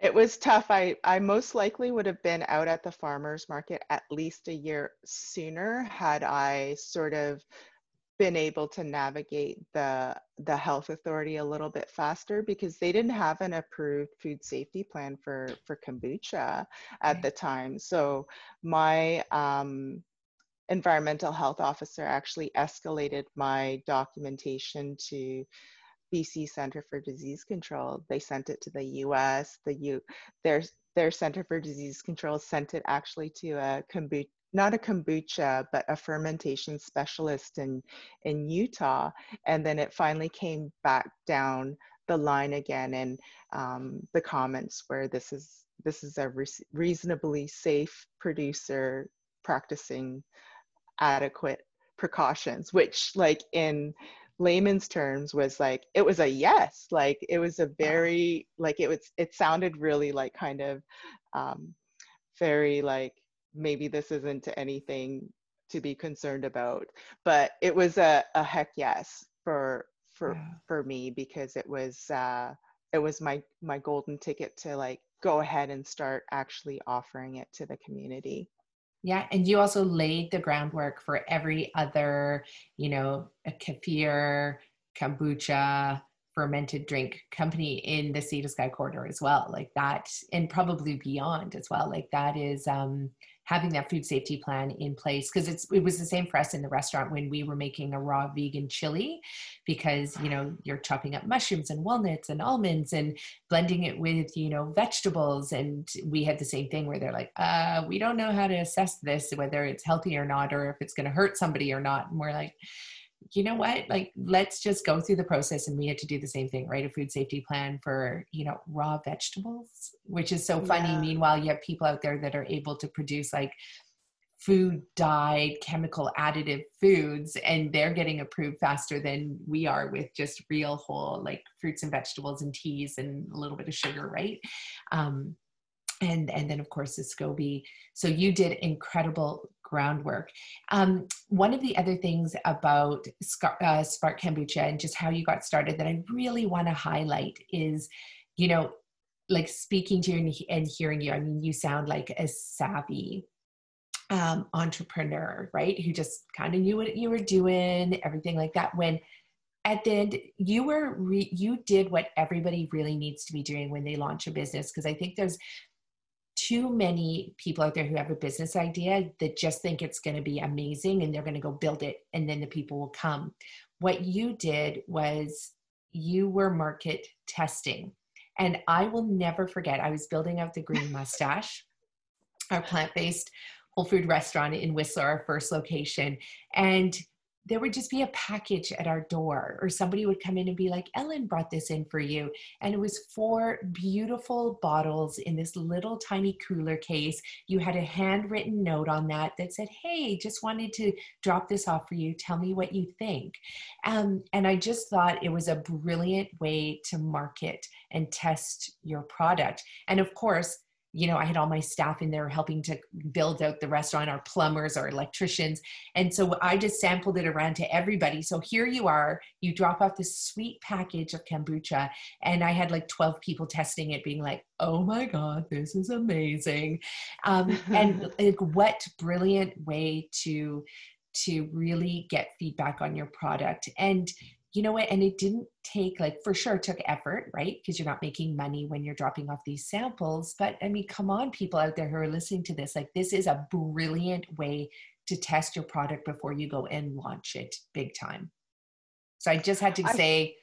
it was tough. I, I most likely would have been out at the farmers market at least a year sooner had I sort of been able to navigate the the health authority a little bit faster because they didn't have an approved food safety plan for for kombucha at right. the time. So my um, environmental health officer actually escalated my documentation to BC Center for Disease Control. They sent it to the US. The U their their Center for Disease Control sent it actually to a kombucha not a kombucha, but a fermentation specialist in in Utah, and then it finally came back down the line again, and um, the comments where this is this is a re- reasonably safe producer practicing adequate precautions, which like in layman's terms was like it was a yes like it was a very like it was it sounded really like kind of um very like maybe this isn't anything to be concerned about but it was a, a heck yes for for yeah. for me because it was uh it was my my golden ticket to like go ahead and start actually offering it to the community yeah, and you also laid the groundwork for every other, you know, a kefir, kombucha, fermented drink company in the Sea to Sky corridor as well. Like that, and probably beyond as well. Like that is um having that food safety plan in place because it's it was the same for us in the restaurant when we were making a raw vegan chili because you know you're chopping up mushrooms and walnuts and almonds and blending it with you know vegetables and we had the same thing where they're like uh we don't know how to assess this whether it's healthy or not or if it's going to hurt somebody or not and we're like you know what like let's just go through the process and we had to do the same thing right a food safety plan for you know raw vegetables which is so funny yeah. meanwhile you have people out there that are able to produce like food dyed chemical additive foods and they're getting approved faster than we are with just real whole like fruits and vegetables and teas and a little bit of sugar right um, and and then of course the SCOBY. So you did incredible groundwork. Um, one of the other things about uh, Spark Kombucha and just how you got started that I really want to highlight is, you know, like speaking to you and hearing you. I mean, you sound like a savvy um, entrepreneur, right? Who just kind of knew what you were doing, everything like that. When at the end you were re- you did what everybody really needs to be doing when they launch a business because i think there's too many people out there who have a business idea that just think it's going to be amazing and they're going to go build it and then the people will come. What you did was you were market testing. And I will never forget, I was building out the Green Moustache, our plant based whole food restaurant in Whistler, our first location. And there would just be a package at our door or somebody would come in and be like ellen brought this in for you. And it was four beautiful bottles in this little tiny cooler case. You had a handwritten note on that that said hey just wanted to drop this off for you. Tell me what you think. Um, and i just thought it was a brilliant way to market and test your product. And of course you know, I had all my staff in there helping to build out the restaurant, our plumbers, our electricians. And so I just sampled it around to everybody. So here you are, you drop off this sweet package of kombucha. And I had like 12 people testing it, being like, oh my God, this is amazing. Um, and like, what brilliant way to to really get feedback on your product and you know what and it didn't take like for sure took effort right because you're not making money when you're dropping off these samples but i mean come on people out there who are listening to this like this is a brilliant way to test your product before you go and launch it big time So I just had to say,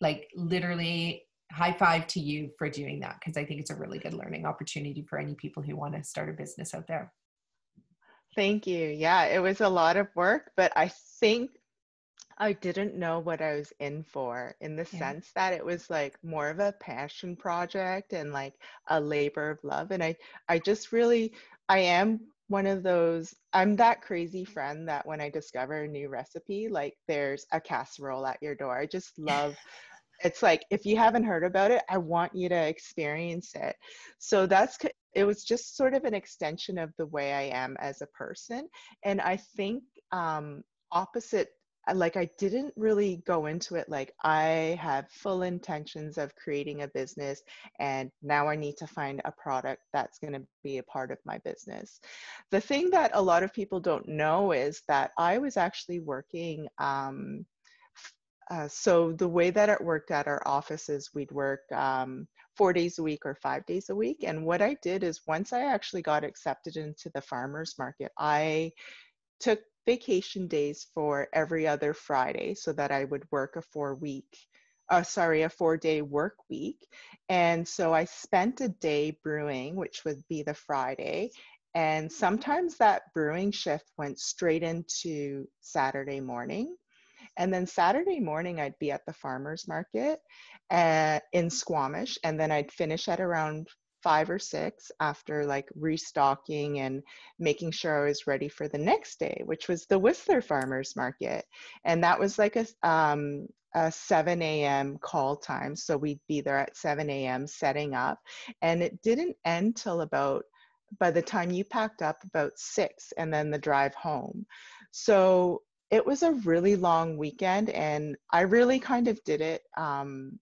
like, literally high five to you for doing that because I think it's a really good learning opportunity for any people who want to start a business out there. Thank you. Yeah, it was a lot of work, but I think I didn't know what I was in for in the yeah. sense that it was like more of a passion project and like a labor of love. And I, I just really, I am one of those, I'm that crazy friend that when I discover a new recipe, like there's a casserole at your door. I just love it's like if you haven't heard about it i want you to experience it so that's it was just sort of an extension of the way i am as a person and i think um opposite like I didn't really go into it like I have full intentions of creating a business and now I need to find a product that's going to be a part of my business. The thing that a lot of people don't know is that I was actually working um, uh, so the way that it worked at our offices, we'd work um, four days a week or five days a week. And what I did is once I actually got accepted into the farmers market, I took vacation days for every other Friday so that I would work a four week, uh, sorry, a four day work week. And so I spent a day brewing, which would be the Friday. And sometimes that brewing shift went straight into Saturday morning. And then Saturday morning, I'd be at the farmer's market uh, in Squamish. And then I'd finish at around five or six after like restocking and making sure I was ready for the next day, which was the Whistler Farmers Market. And that was like a, um, a 7 a.m. call time. So we'd be there at 7 a.m. setting up. And it didn't end till about, by the time you packed up, about six, and then the drive home. So it was a really long weekend. And I really kind of did it um,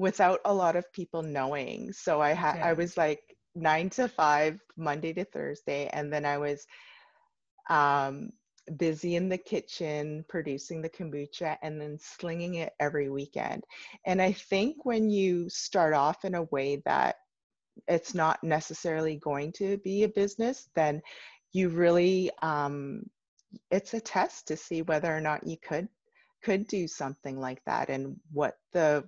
without a lot of people knowing. So I had I was like nine to five Monday to Thursday, and then I was um, busy in the kitchen producing the kombucha and then slinging it every weekend. And I think when you start off in a way that it's not necessarily going to be a business, then you really um, it's a test to see whether or not you could could do something like that and what the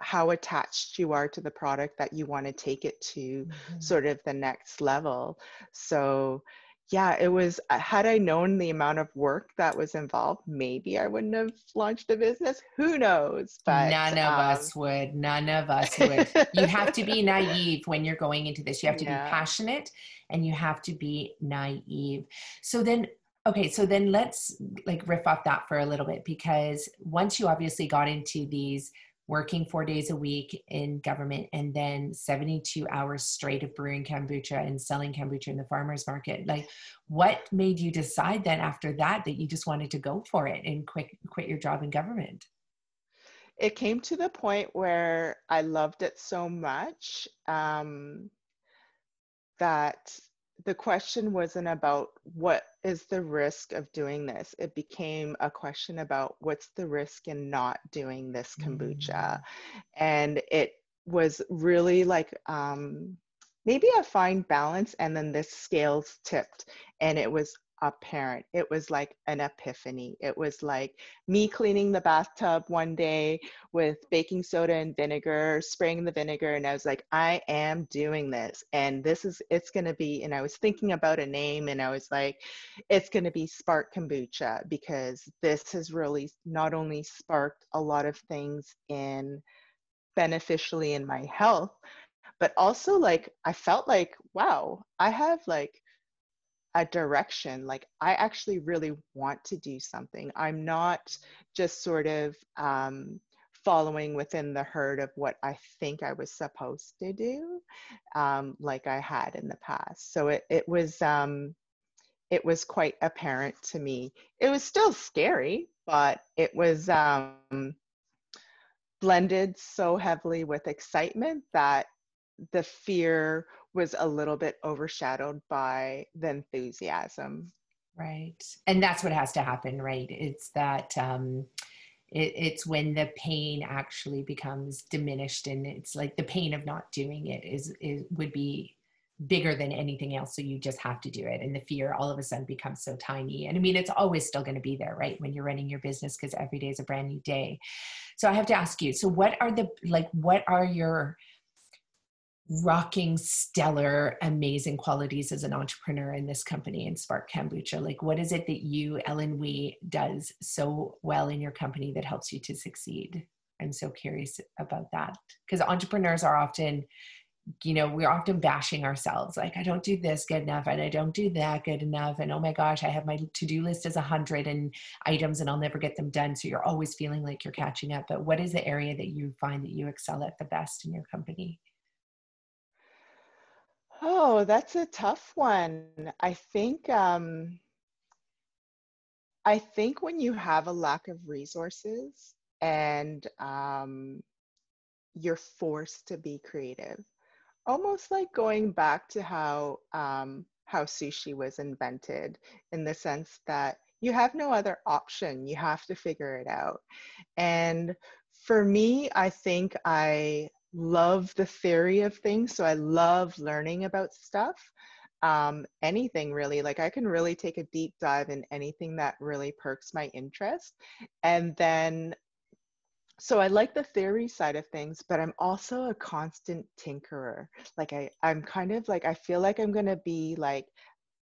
how attached you are to the product that you want to take it to mm-hmm. sort of the next level. So, yeah, it was, uh, had I known the amount of work that was involved, maybe I wouldn't have launched a business. Who knows? But none of um, us would. None of us would. you have to be naive when you're going into this. You have to yeah. be passionate and you have to be naive. So then, okay, so then let's like riff off that for a little bit because once you obviously got into these working four days a week in government and then 72 hours straight of brewing kombucha and selling kombucha in the farmers market. Like what made you decide then after that that you just wanted to go for it and quit quit your job in government? It came to the point where i loved it so much um, that the question wasn't about what is the risk of doing this. It became a question about what's the risk in not doing this kombucha. Mm. And it was really like um, maybe a fine balance. And then the scales tipped and it was a parent. It was like an epiphany. It was like me cleaning the bathtub one day with baking soda and vinegar, spraying the vinegar, and I was like, I am doing this. And this is, it's going to be, and I was thinking about a name and I was like, it's going to be Spark Kombucha because this has really not only sparked a lot of things in beneficially in my health, but also like I felt like, wow, I have like a direction like i actually really want to do something. I'm not just sort of um, following within the herd of what i think i was supposed to do um, like i had in the past. So it, it was um, it was quite apparent to me. It was still scary but it was um, blended so heavily with excitement that the fear was a little bit overshadowed by the enthusiasm. Right. And that's what has to happen, right? It's that um it, it's when the pain actually becomes diminished and it's like the pain of not doing it is, is would be bigger than anything else so you just have to do it and the fear all of a sudden becomes so tiny and i mean it's always still going to be there right when you're running your business because every day is a brand new day so i have to ask you so what are the like what are your rocking stellar amazing qualities as an entrepreneur in this company in spark kombucha. Like what is it that you ellen wee does so well in your company that helps you to succeed? I'm so curious about that. Because entrepreneurs are often you know we're often bashing ourselves like i don't do this good enough and i don't do that good enough and oh my gosh i have my to-do list as a hundred and items and i'll never get them done. So you're always feeling like you're catching up but what is the area that you find that you excel at the best in your company Oh, that's a tough one. I think um, I think when you have a lack of resources and um, you're forced to be creative, almost like going back to how um, how sushi was invented, in the sense that you have no other option. You have to figure it out. And for me, I think I love the theory of things. So I love learning about stuff. Um, anything really, like I can really take a deep dive in anything that really perks my interest. And then, so I like the theory side of things, but I'm also a constant tinkerer. Like I, I'm kind of like, I feel like I'm going to be like,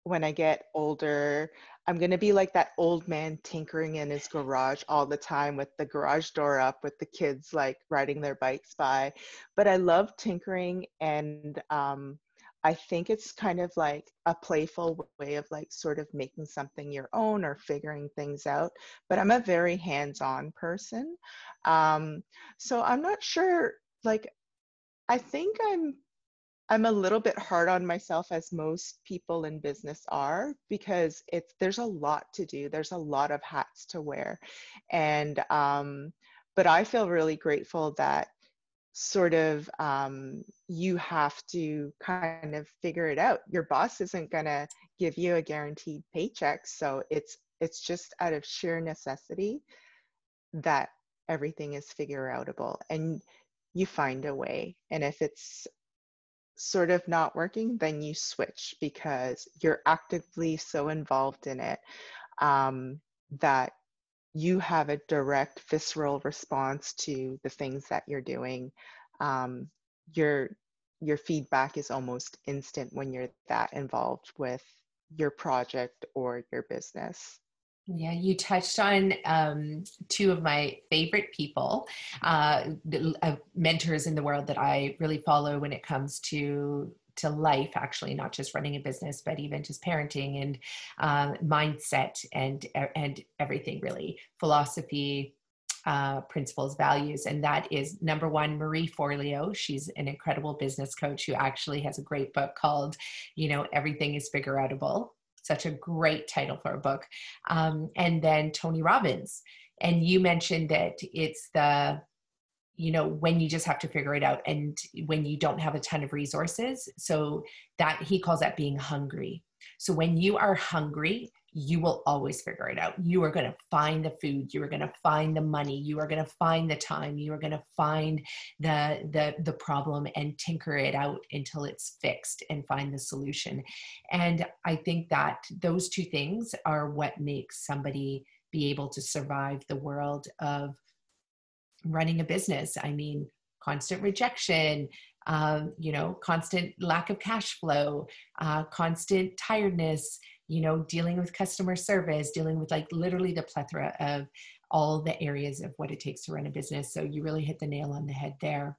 when I get older, I'm going to be like that old man tinkering in his garage all the time with the garage door up with the kids like riding their bikes by. But I love tinkering and um, I think it's kind of like a playful way of like sort of making something your own or figuring things out. But I'm a very hands on person. Um, so I'm not sure, like, I think I'm I'm a little bit hard on myself as most people in business are because it's there's a lot to do. There's a lot of hats to wear. And um but I feel really grateful that sort of um, you have to kind of figure it out. Your boss isn't going to give you a guaranteed paycheck, so it's it's just out of sheer necessity that everything is figure outable and you find a way. And if it's sort of not working, then you switch because you're actively so involved in it um, that you have a direct visceral response to the things that you're doing. Um, your your feedback is almost instant when you're that involved with your project or your business. Yeah, you touched on um, two of my favorite people, uh, uh, mentors in the world that I really follow when it comes to to life. Actually, not just running a business, but even just parenting and um, mindset and and everything. Really, philosophy, uh, principles, values, and that is number one, Marie Forleo. She's an incredible business coach who actually has a great book called, you know, Everything is Figure Outable such a great title for a book. Um, and then Tony Robbins. And you mentioned that it's the, you know, when you just have to figure it out and when you don't have a ton of resources. So that he calls that being hungry. So when you are hungry, you will always figure it out. You are going to find the food, you are going to find the money, you are going to find the time, you are going to find the the the problem and tinker it out until it's fixed and find the solution. And I think that those two things are what makes somebody be able to survive the world of running a business. I mean, constant rejection, um, you know, constant lack of cash flow, uh, constant tiredness, you know, dealing with customer service, dealing with like literally the plethora of all the areas of what it takes to run a business. So you really hit the nail on the head there.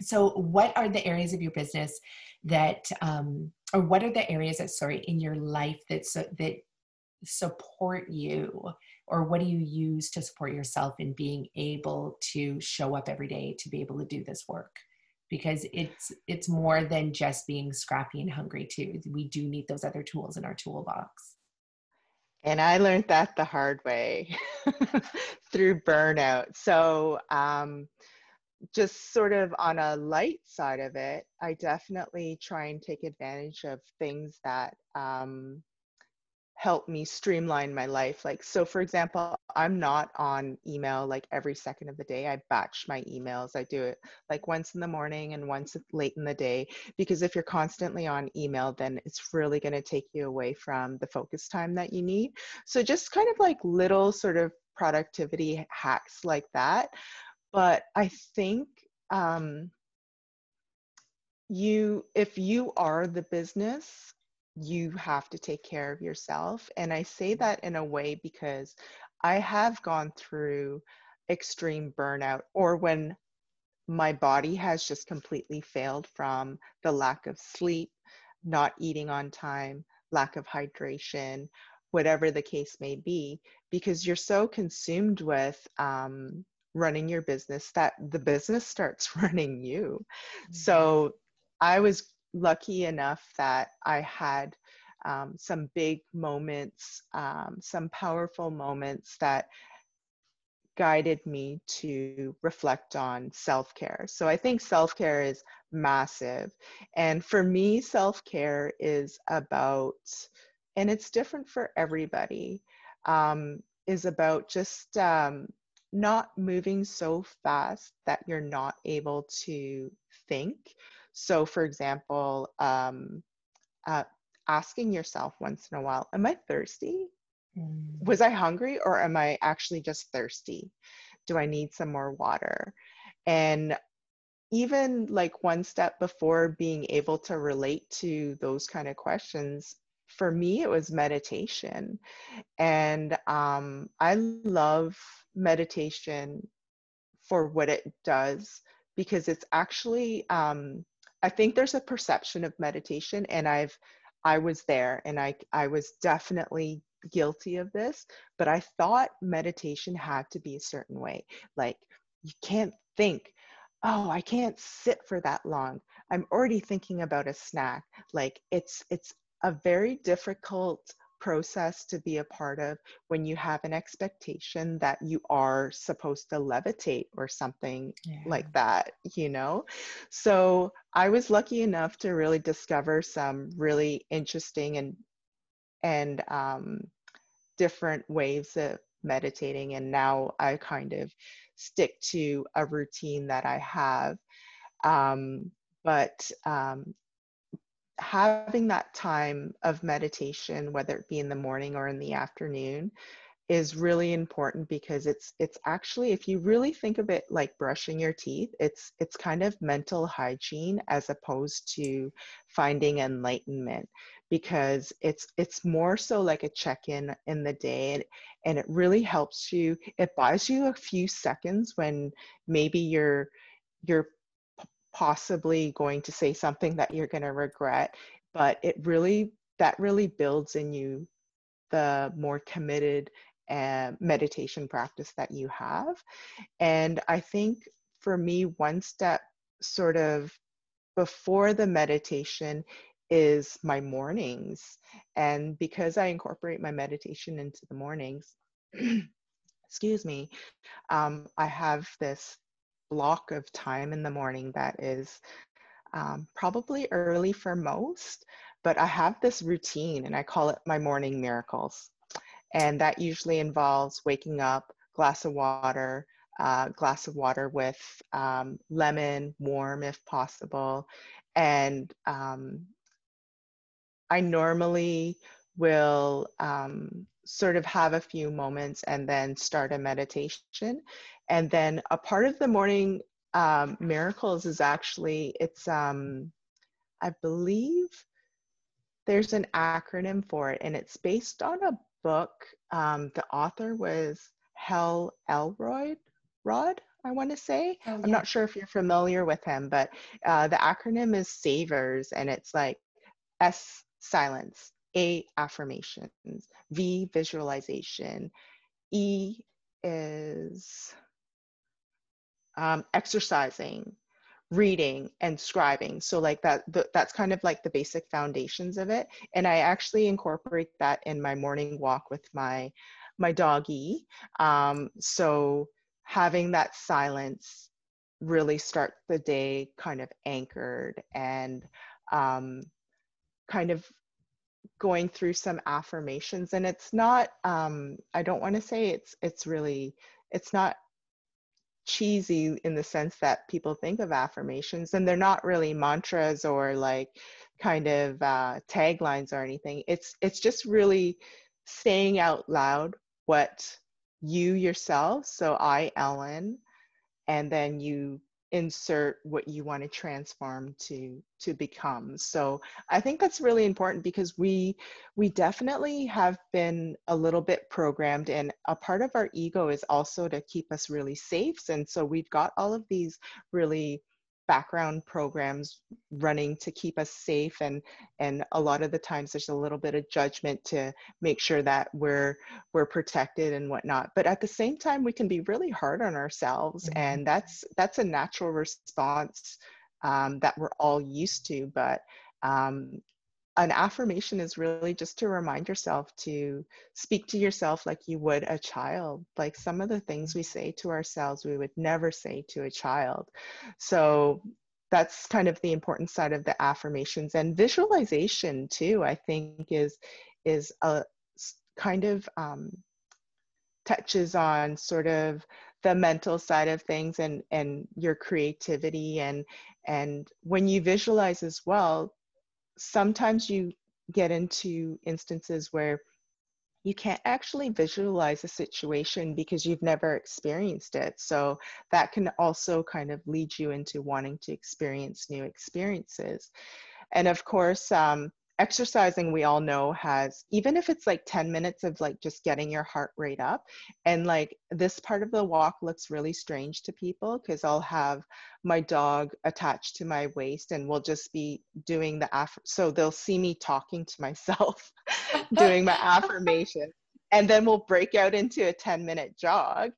So, what are the areas of your business that, um, or what are the areas that, sorry, in your life that so, that support you, or what do you use to support yourself in being able to show up every day to be able to do this work? Because it's it's more than just being scrappy and hungry too. We do need those other tools in our toolbox. And i learned that the hard way through burnout. So um, just sort of on a light side of it i definitely try and take advantage of things that um, help me streamline my life. Like, so for example, I'm not on email like every second of the day. I batch my emails. I do it like once in the morning and once late in the day. Because if you're constantly on email, then it's really going to take you away from the focus time that you need. So just kind of like little sort of productivity hacks like that. But I think, um, you if you are the business you have to take care of yourself. And I say mm-hmm. that in a way because I have gone through extreme burnout or when my body has just completely failed from the lack of sleep, not eating on time, lack of hydration, whatever the case may be, because you're so consumed with um, running your business that the business starts running you. Mm-hmm. So I was lucky enough that I had um, some big moments, um, some powerful moments that guided me to reflect on self care. So I think self care is massive. And for me, self care is about, and it's different for everybody, um, is about just um, not moving so fast that you're not able to think so, for example, um, uh, asking yourself once in a while, Am I thirsty? Mm. Was I hungry or am I actually just thirsty? Do I need some more water? And even like one step before being able to relate to those kind of questions, for me, it was meditation. And um, I love meditation for what it does because it's actually um, I think there's a perception of meditation, and I've I was there, and I I was definitely guilty of this, but I thought meditation had to be a certain way. Like you can't think, oh, I can't sit for that long. I'm already thinking about a snack. Like it's it's a very difficult process to be a part of when you have an expectation that you are supposed to levitate or something yeah. like that, you know? So I was lucky enough to really discover some really interesting and and um, different ways of meditating. And now I kind of stick to a routine that I have. Um, but um, having that time of meditation, whether it be in the morning or in the afternoon, is really important because it's it's actually if you really think of it like brushing your teeth it's it's kind of mental hygiene as opposed to finding enlightenment because it's it's more so like a check-in in the day and, and it really helps you it buys you a few seconds when maybe you're you're possibly going to say something that you're going to regret but it really that really builds in you the more committed uh, meditation practice that you have. And i think for me one step sort of before the meditation is my mornings. And because i incorporate my meditation into the mornings excuse me um, i have this block of time in the morning that is um, probably early for most, but I have this routine and I call it my morning miracles. And that usually involves waking up, glass of water, uh, glass of water with um, lemon, warm if possible. And um, I normally will um, sort of have a few moments and then start a meditation. And then a part of the morning um, miracles is actually, it's, um, I believe there's an acronym for it and it's based on a book. Um, the author was Hal Elrod, Rod, I want to say. Oh, yeah. I'm not sure if you're familiar with him, but uh, the acronym is SAVERS and it's like S silence, A affirmations, V visualization, E is um, exercising, reading, and scribing. So like that, the, that's kind of like the basic foundations of it. And I actually incorporate that in my morning walk with my my doggy. Um, so having that silence really start the day kind of anchored and um, kind of going through some affirmations and it's not um i don't want to say it's it's really it's not cheesy in the sense that people think of affirmations and they're not really mantras or like kind of uh, taglines or anything. It's it's just really saying out loud what you yourself so i ellen and then you insert what you want to transform to to become. So i think that's really important because we we definitely have been a little bit programmed and a part of our ego is also to keep us really safe and so we've got all of these really background programs running to keep us safe and and a lot of the times there's a little bit of judgment to make sure that we're we're protected and whatnot but at the same time we can be really hard on ourselves mm-hmm. and that's that's a natural response um, that we're all used to but um, an affirmation is really just to remind yourself to speak to yourself like you would a child. Like some of the things we say to ourselves, we would never say to a child. So that's kind of the important side of the affirmations and visualization too. I think is is a kind of um, touches on sort of the mental side of things and and your creativity and and when you visualize as well sometimes you get into instances where you can't actually visualize a situation because you've never experienced it. So that can also kind of lead you into wanting to experience new experiences. And of course, um, exercising we all know has even if it's like 10 minutes of like just getting your heart rate up and like this part of the walk looks really strange to people because i'll have my dog attached to my waist and we'll just be doing the aff so they'll see me talking to myself doing my affirmation and then we'll break out into a 10 minute jog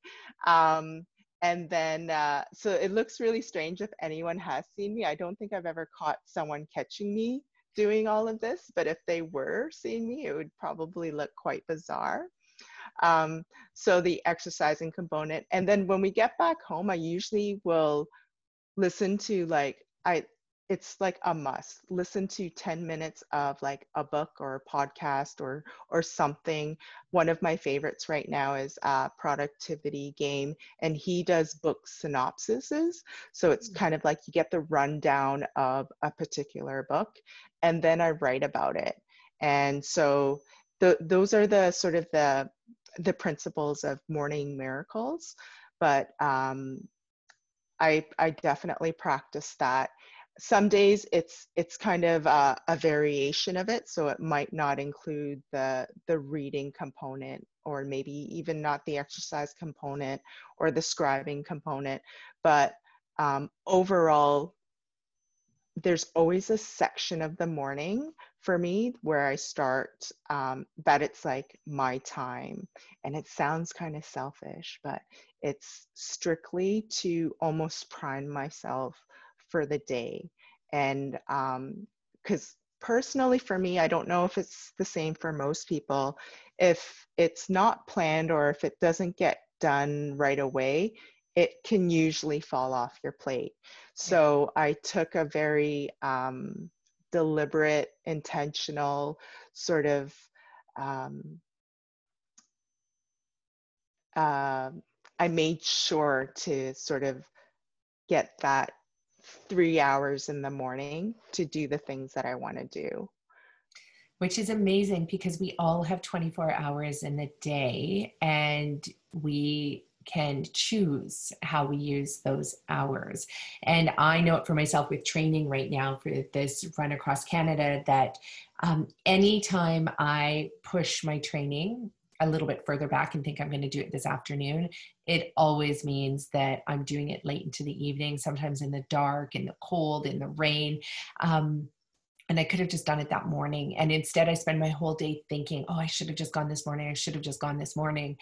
um, and then uh, so it looks really strange if anyone has seen me. I don't think i've ever caught someone catching me doing all of this, but if they were seeing me, it would probably look quite bizarre. Um, so the exercising component. And then when we get back home, I usually will listen to like, I, it's like a must. Listen to 10 minutes of like a book or a podcast or or something. One of my favorites right now is a productivity game and he does book synopsises. So it's mm. kind of like you get the rundown of a particular book and then i write about it. And so the, those are the sort of the the principles of morning miracles. But um, I, I definitely practice that some days it's it's kind of a, a, variation of it so it might not include the the reading component or maybe even not the exercise component or the scribing component but um, overall there's always a section of the morning for me where i start um, that it's like my time. And it sounds kind of selfish but it's strictly to almost prime myself for the day. And because um, personally for me, I don't know if it's the same for most people. If it's not planned or if it doesn't get done right away, it can usually fall off your plate. So I took a very um, deliberate, intentional sort of um, uh, I made sure to sort of get that three hours in the morning to do the things that I want to do. Which is amazing because we all have 24 hours in the day and we can choose how we use those hours. And I know it for myself with training right now for this run across Canada that um, anytime I push my training a little bit further back and think I'm going to do it this afternoon, it always means that I'm doing it late into the evening, sometimes in the dark, in the cold, in the rain. Um, and I could have just done it that morning. And instead, I spend my whole day thinking, oh, I should have just gone this morning. I should have just gone this morning.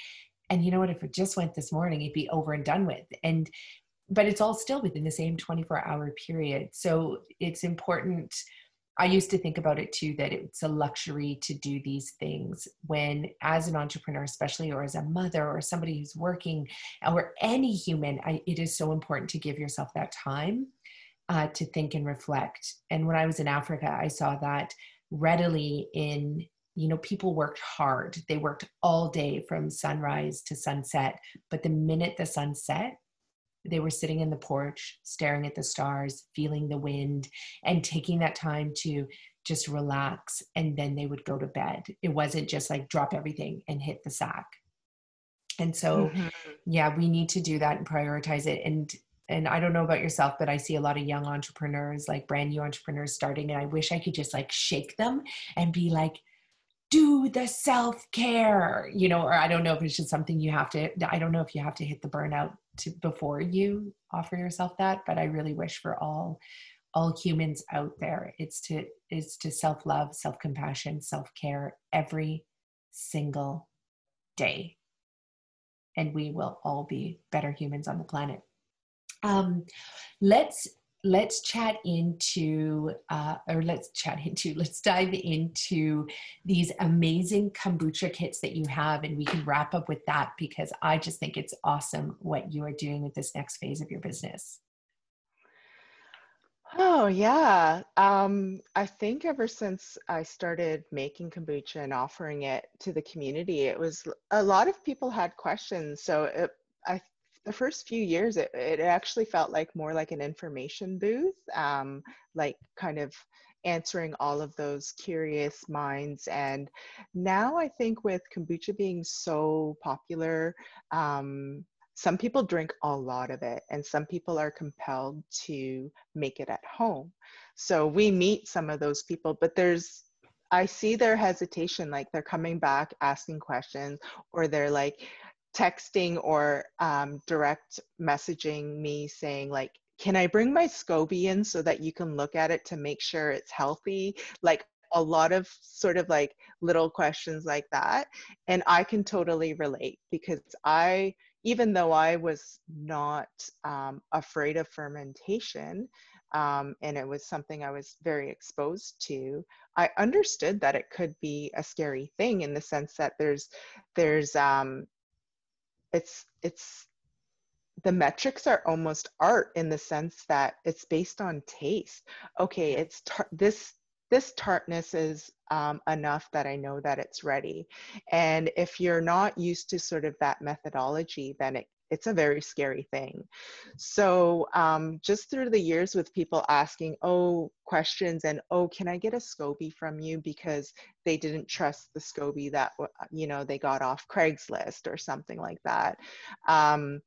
And you know what? If it just went this morning, it'd be over and done with. And but it's all still within the same 24 hour period. So it's important I used to think about it too that it's a luxury to do these things when, as an entrepreneur, especially, or as a mother or somebody who's working, or any human, I, it is so important to give yourself that time uh, to think and reflect. And when I was in Africa, I saw that readily in you know people worked hard they worked all day from sunrise to sunset but the minute the sun set they were sitting in the porch staring at the stars feeling the wind and taking that time to just relax and then they would go to bed. It wasn't just like drop everything and hit the sack. And so mm-hmm. yeah we need to do that and prioritize it. And and I don't know about yourself, but I see a lot of young entrepreneurs, like brand new entrepreneurs starting, and I wish I could just like shake them and be like, do the self care, you know, or I don't know if it's just something you have to, I don't know if you have to hit the burnout to before you offer yourself that, but I really wish for all all humans out there. It's to is to self love self compassion self care every single day. And we will all be better humans on the planet. Um, let's let's chat into uh, or let's chat into let's dive into these amazing kombucha kits that you have and we can wrap up with that because i just think it's awesome what you are doing with this next phase of your business. Oh yeah. Um, i think ever since i started making kombucha and offering it to the community it was a lot of people had questions. So it, i the first few years it, it actually felt like more like an information booth um, like kind of answering all of those curious minds. And now i think with kombucha being so popular um, some people drink a lot of it and some people are compelled to make it at home. So we meet some of those people but there's i see their hesitation like they're coming back asking questions or they're like texting or um, direct messaging me saying like can i bring my scoby in so that you can look at it to make sure it's healthy? Like a lot of sort of like little questions like that. And i can totally relate because i even though i was not um, afraid of fermentation um, and it was something i was very exposed to i understood that it could be a scary thing in the sense that there's there's um, it's it's the metrics are almost art in the sense that it's based on taste. Okay it's tar- this this tartness is um, enough that i know that it's ready. And if you're not used to sort of that methodology then it it's a very scary thing. So um, just through the years with people asking, oh, questions and, oh, can I get a SCOBY from you? Because they didn't trust the SCOBY that, you know, they got off Craigslist or something like that. Um,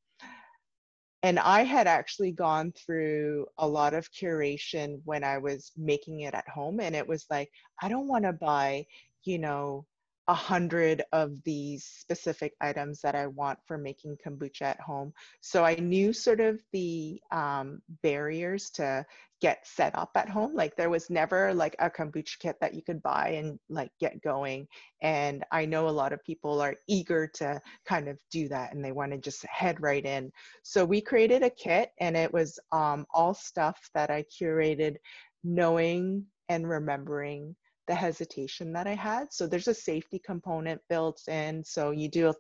and I had actually gone through a lot of curation when I was making it at home. And it was like, I don't want to buy, you know, a hundred of these specific items that I want for making kombucha at home. So I knew sort of the um, barriers to get set up at home. Like there was never like a kombucha kit that you could buy and like get going. And I know a lot of people are eager to kind of do that and they want to just head right in. So we created a kit and it was um, all stuff that I curated knowing and remembering the hesitation that I had. So there's a safety component built in. So you do,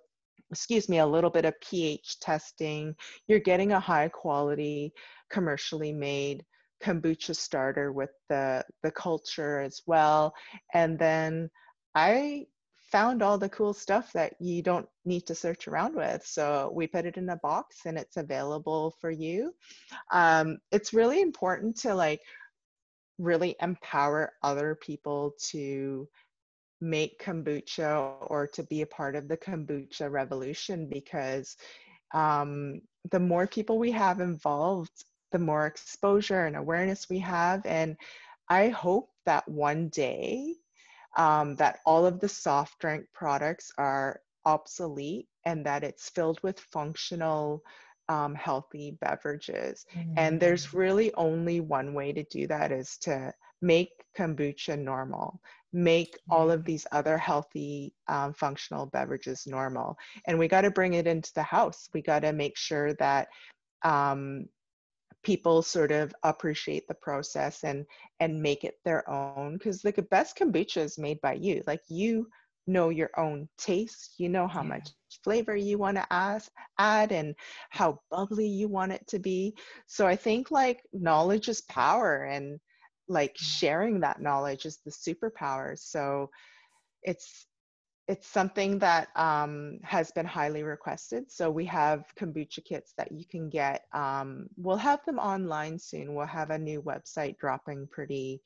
excuse me, a little bit of pH testing. You're getting a high quality, commercially made kombucha starter with the, the culture as well. And then I found all the cool stuff that you don't need to search around with. So we put it in a box and it's available for you. Um, it's really important to like really empower other people to make kombucha or to be a part of the kombucha revolution because um, the more people we have involved, the more exposure and awareness we have. And I hope that one day um, that all of the soft drink products are obsolete and that it's filled with functional um, healthy beverages. Mm-hmm. And there's mm. really only one way to do that is to make kombucha normal, make mm-hmm. all of these other healthy um, functional beverages normal. And we got to bring it into the house. We got to make sure that um, people sort of appreciate the process and and make it their own because the best kombucha is made by you like you know your own taste you know how yeah. much flavor you want to add, add and how bubbly you want it to be so i think like knowledge is power and like sharing that knowledge is the superpower so it's it's something that um, has been highly requested. So we have kombucha kits that you can get. Um, we'll have them online soon. We'll have a new website dropping pretty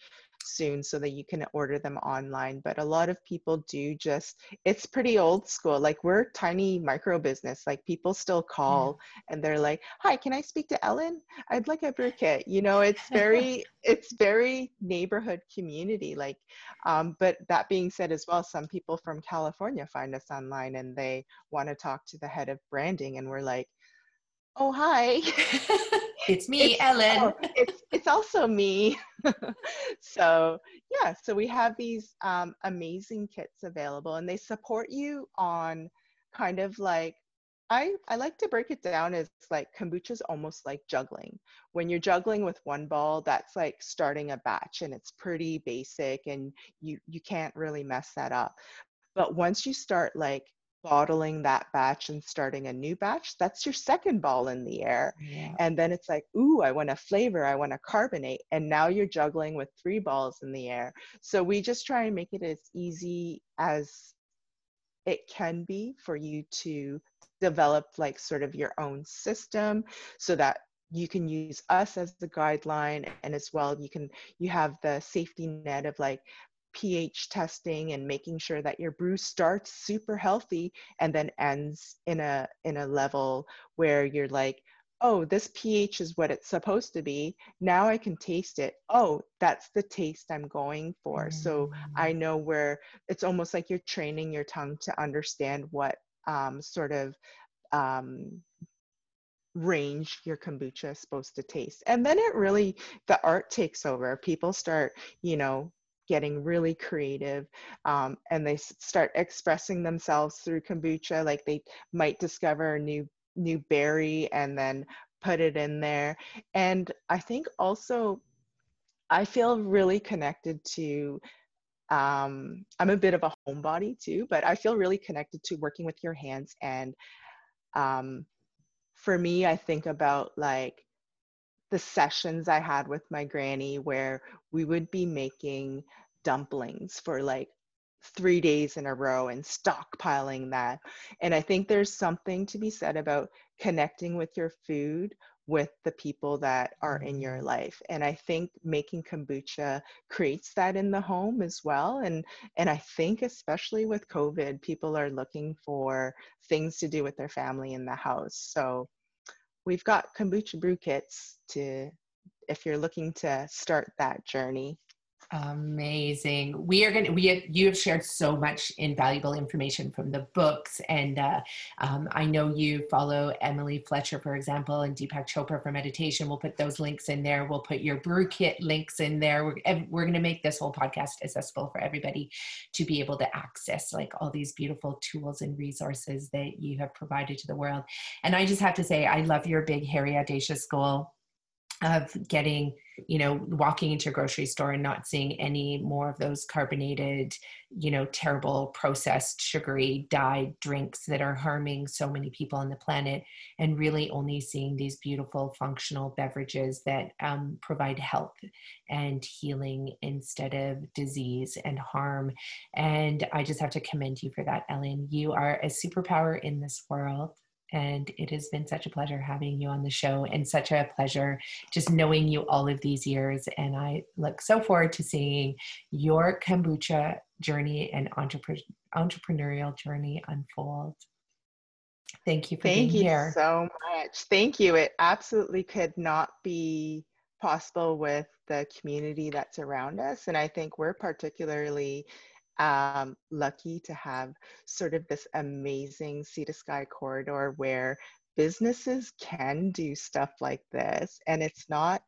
soon so that you can order them online. But a lot of people do just, it's pretty old school. Like we're tiny micro business. Like people still call yeah. and they're like, hi, can I speak to Ellen? I'd like a brew kit. You know, it's very, it's very neighborhood community. Like, um, but that being said as well, some people from California find us online and they want to talk to the head of branding and we're like, oh, hi. it's me, it's, Ellen. Oh, it's, it's also me. so yeah, so we have these um, amazing kits available and they support you on kind of like I, I like to break it down as like kombucha is almost like juggling. When you're juggling with one ball, that's like starting a batch and it's pretty basic and you you can't really mess that up. But once you start like bottling that batch and starting a new batch, that's your second ball in the air. Yeah. And then it's like, ooh, I want a flavor, I want to carbonate. And now you're juggling with three balls in the air. So we just try and make it as easy as it can be for you to develop like sort of your own system so that you can use us as the guideline and as well you can you have the safety net of like pH testing and making sure that your brew starts super healthy and then ends in a in a level where you're like oh this pH is what it's supposed to be now I can taste it oh that's the taste I'm going for mm. so I mm. know where it's almost like you're training your tongue to understand what um, sort of um, range your kombucha is supposed to taste and then it really the art takes over people start you know getting really creative um, and they start expressing themselves through kombucha like they might discover a new new berry and then put it in there. And i think also i feel really connected to um, i'm a bit of a homebody too but i feel really connected to working with your hands and um, for me i think about like the sessions I had with my granny where we would be making dumplings for like three days in a row and stockpiling that. And I think there's something to be said about connecting with your food with the people that are in your mm-hmm. life and i think making kombucha creates that in the home as well and and i think especially with covid people are looking for things to do with their family in the house so we've got kombucha brew kits to if you're looking to start that journey Amazing. We are going to, we have, you have shared so much invaluable information from the books. And uh, um, I know you follow Emily Fletcher, for example, and Deepak Chopra for meditation. We'll put those links in there. We'll put your brew kit links in there. We're, we're going to make this whole podcast accessible for everybody to be able to access like all these beautiful tools and resources that you have provided to the world. And I just have to say, I love your big, hairy, audacious goal of getting you know walking into a grocery store and not seeing any more of those carbonated you know terrible processed sugary dyed drinks that are harming so many people on the planet and really only seeing these beautiful functional beverages that um, provide health and healing instead of disease and harm. And i just have to commend you for that ellen. You are a superpower in this world and it has been such a pleasure having you on the show and such a pleasure just knowing you all of these years. And I look so forward to seeing your kombucha journey and entrepre- entrepreneurial journey unfold. Thank you for Thank being you here. so much. Thank you. It absolutely could not be possible with the community that's around us. And I think we're particularly um, lucky to have sort of this amazing sea to sky corridor where businesses can do stuff like this and it's not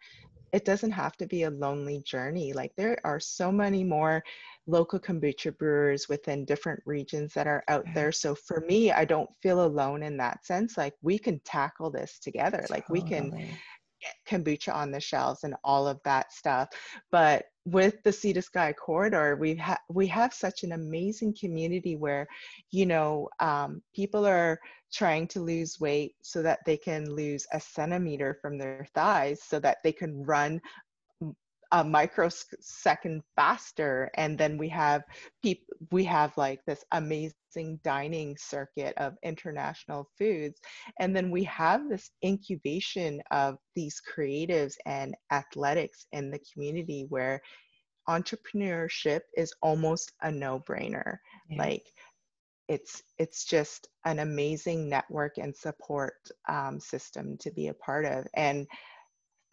it doesn't have to be a lonely journey. Like there are so many more local kombucha brewers within different regions that are out there. So for me i don't feel alone in that sense. Like we can tackle this together. Like we can kombucha on the shelves and all of that stuff. But with the sea to sky corridor we have we have such an amazing community where you know um, people are trying to lose weight so that they can lose a centimeter from their thighs so that they can run a microsecond faster and then we have people we have like this amazing dining circuit of international foods and then we have this incubation of these creatives and athletics in the community where entrepreneurship is almost a no-brainer yeah. like it's it's just an amazing network and support um, system to be a part of and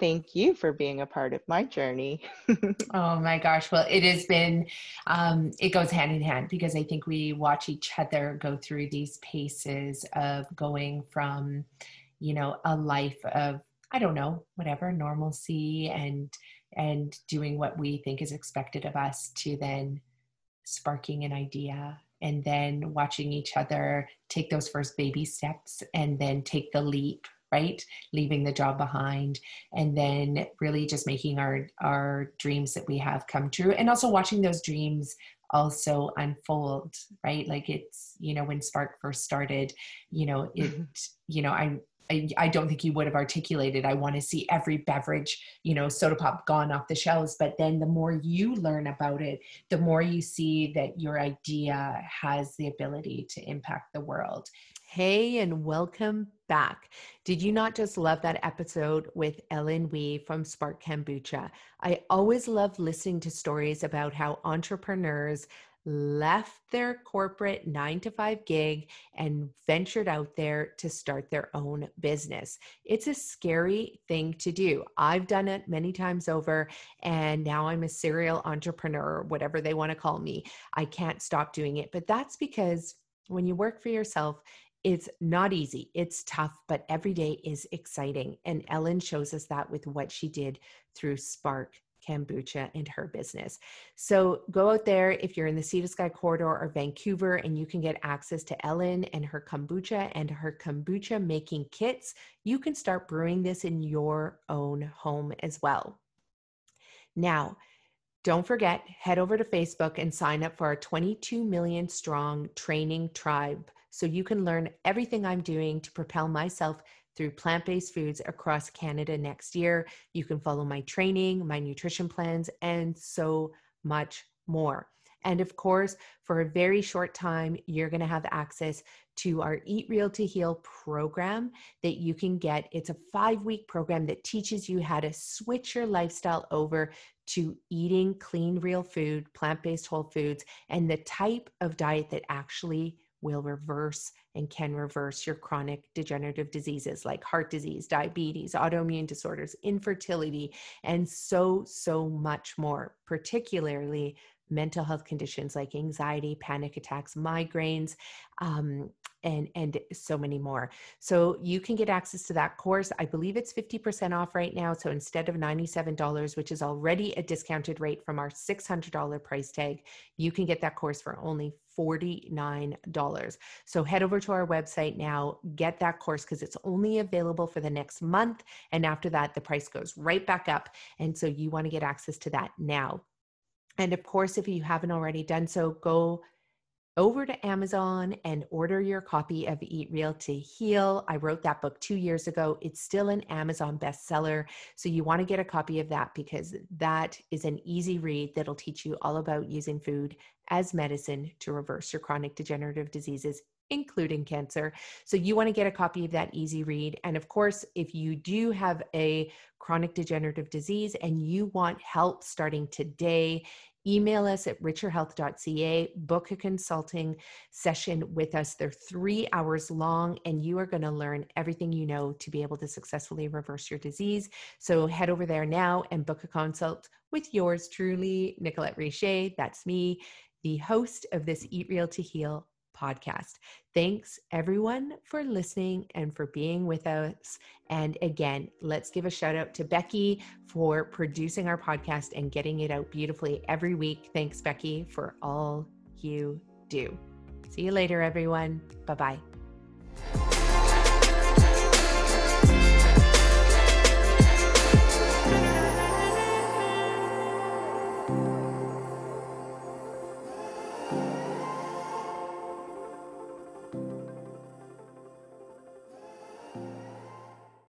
thank you for being a part of my journey. oh my gosh. Well, it has been, um, it goes hand in hand because I think we watch each other go through these paces of going from, you know, a life of, I don't know, whatever, normalcy and, and doing what we think is expected of us to then sparking an idea and then watching each other take those first baby steps and then take the leap right? Leaving the job behind and then really just making our our dreams that we have come true and also watching those dreams also unfold right? Like it's you know when spark first started you know it mm-hmm. you know i I, I don't think you would have articulated i want to see every beverage you know soda pop gone off the shelves. But then the more you learn about it the more you see that your idea has the ability to impact the world. Hey, and welcome back. Did you not just love that episode with Ellen Wee from Spark Kombucha? I always love listening to stories about how entrepreneurs left their corporate nine to five gig and ventured out there to start their own business. It's a scary thing to do. I've done it many times over, and now I'm a serial entrepreneur, whatever they want to call me. I can't stop doing it. But that's because when you work for yourself, it's not easy. It's tough, but every day is exciting. And Ellen shows us that with what she did through Spark kombucha and her business. So go out there if you're in the Sea to Sky corridor or Vancouver and you can get access to Ellen and her kombucha and her kombucha making kits. You can start brewing this in your own home as well. Now, don't forget, head over to Facebook and sign up for our 22 million strong training tribe so you can learn everything I'm doing to propel myself through plant based foods across Canada next year. You can follow my training, my nutrition plans, and so much more. And of course, for a very short time, you're going to have access to our Eat Real to Heal program that you can get. It's a five week program that teaches you how to switch your lifestyle over to eating clean, real food, plant based whole foods, and the type of diet that actually will reverse and can reverse your chronic degenerative diseases like heart disease, diabetes, autoimmune disorders, infertility, and so, so much more, particularly mental health conditions like anxiety, panic attacks, migraines, um, and and so many more. So you can get access to that course. I believe it's 50% off right now. So instead of $97, which is already a discounted rate from our $600 price tag, you can get that course for only $49. So head over to our website now, get that course because it's only available for the next month. And after that, the price goes right back up. And so you want to get access to that now. And of course, if you haven't already done so, go over to Amazon and order your copy of Eat Real to Heal. I wrote that book two years ago. It's still an Amazon bestseller. So you want to get a copy of that because that is an easy read that'll teach you all about using food as medicine to reverse your chronic degenerative diseases including cancer. So you want to get a copy of that easy read. And of course, if you do have a chronic degenerative disease and you want help starting today, email us at richerhealth.ca, book a consulting session with us. They're three hours long, and you are going to learn everything you know to be able to successfully reverse your disease. So head over there now and book a consult with yours truly, Nicolette Richer. That's me, the host of this Eat Real to Heal podcast. Thanks everyone for listening and for being with us. And again, let's give a shout out to Becky for producing our podcast and getting it out beautifully every week. Thanks, Becky, for all you do. See you later, everyone. Bye bye.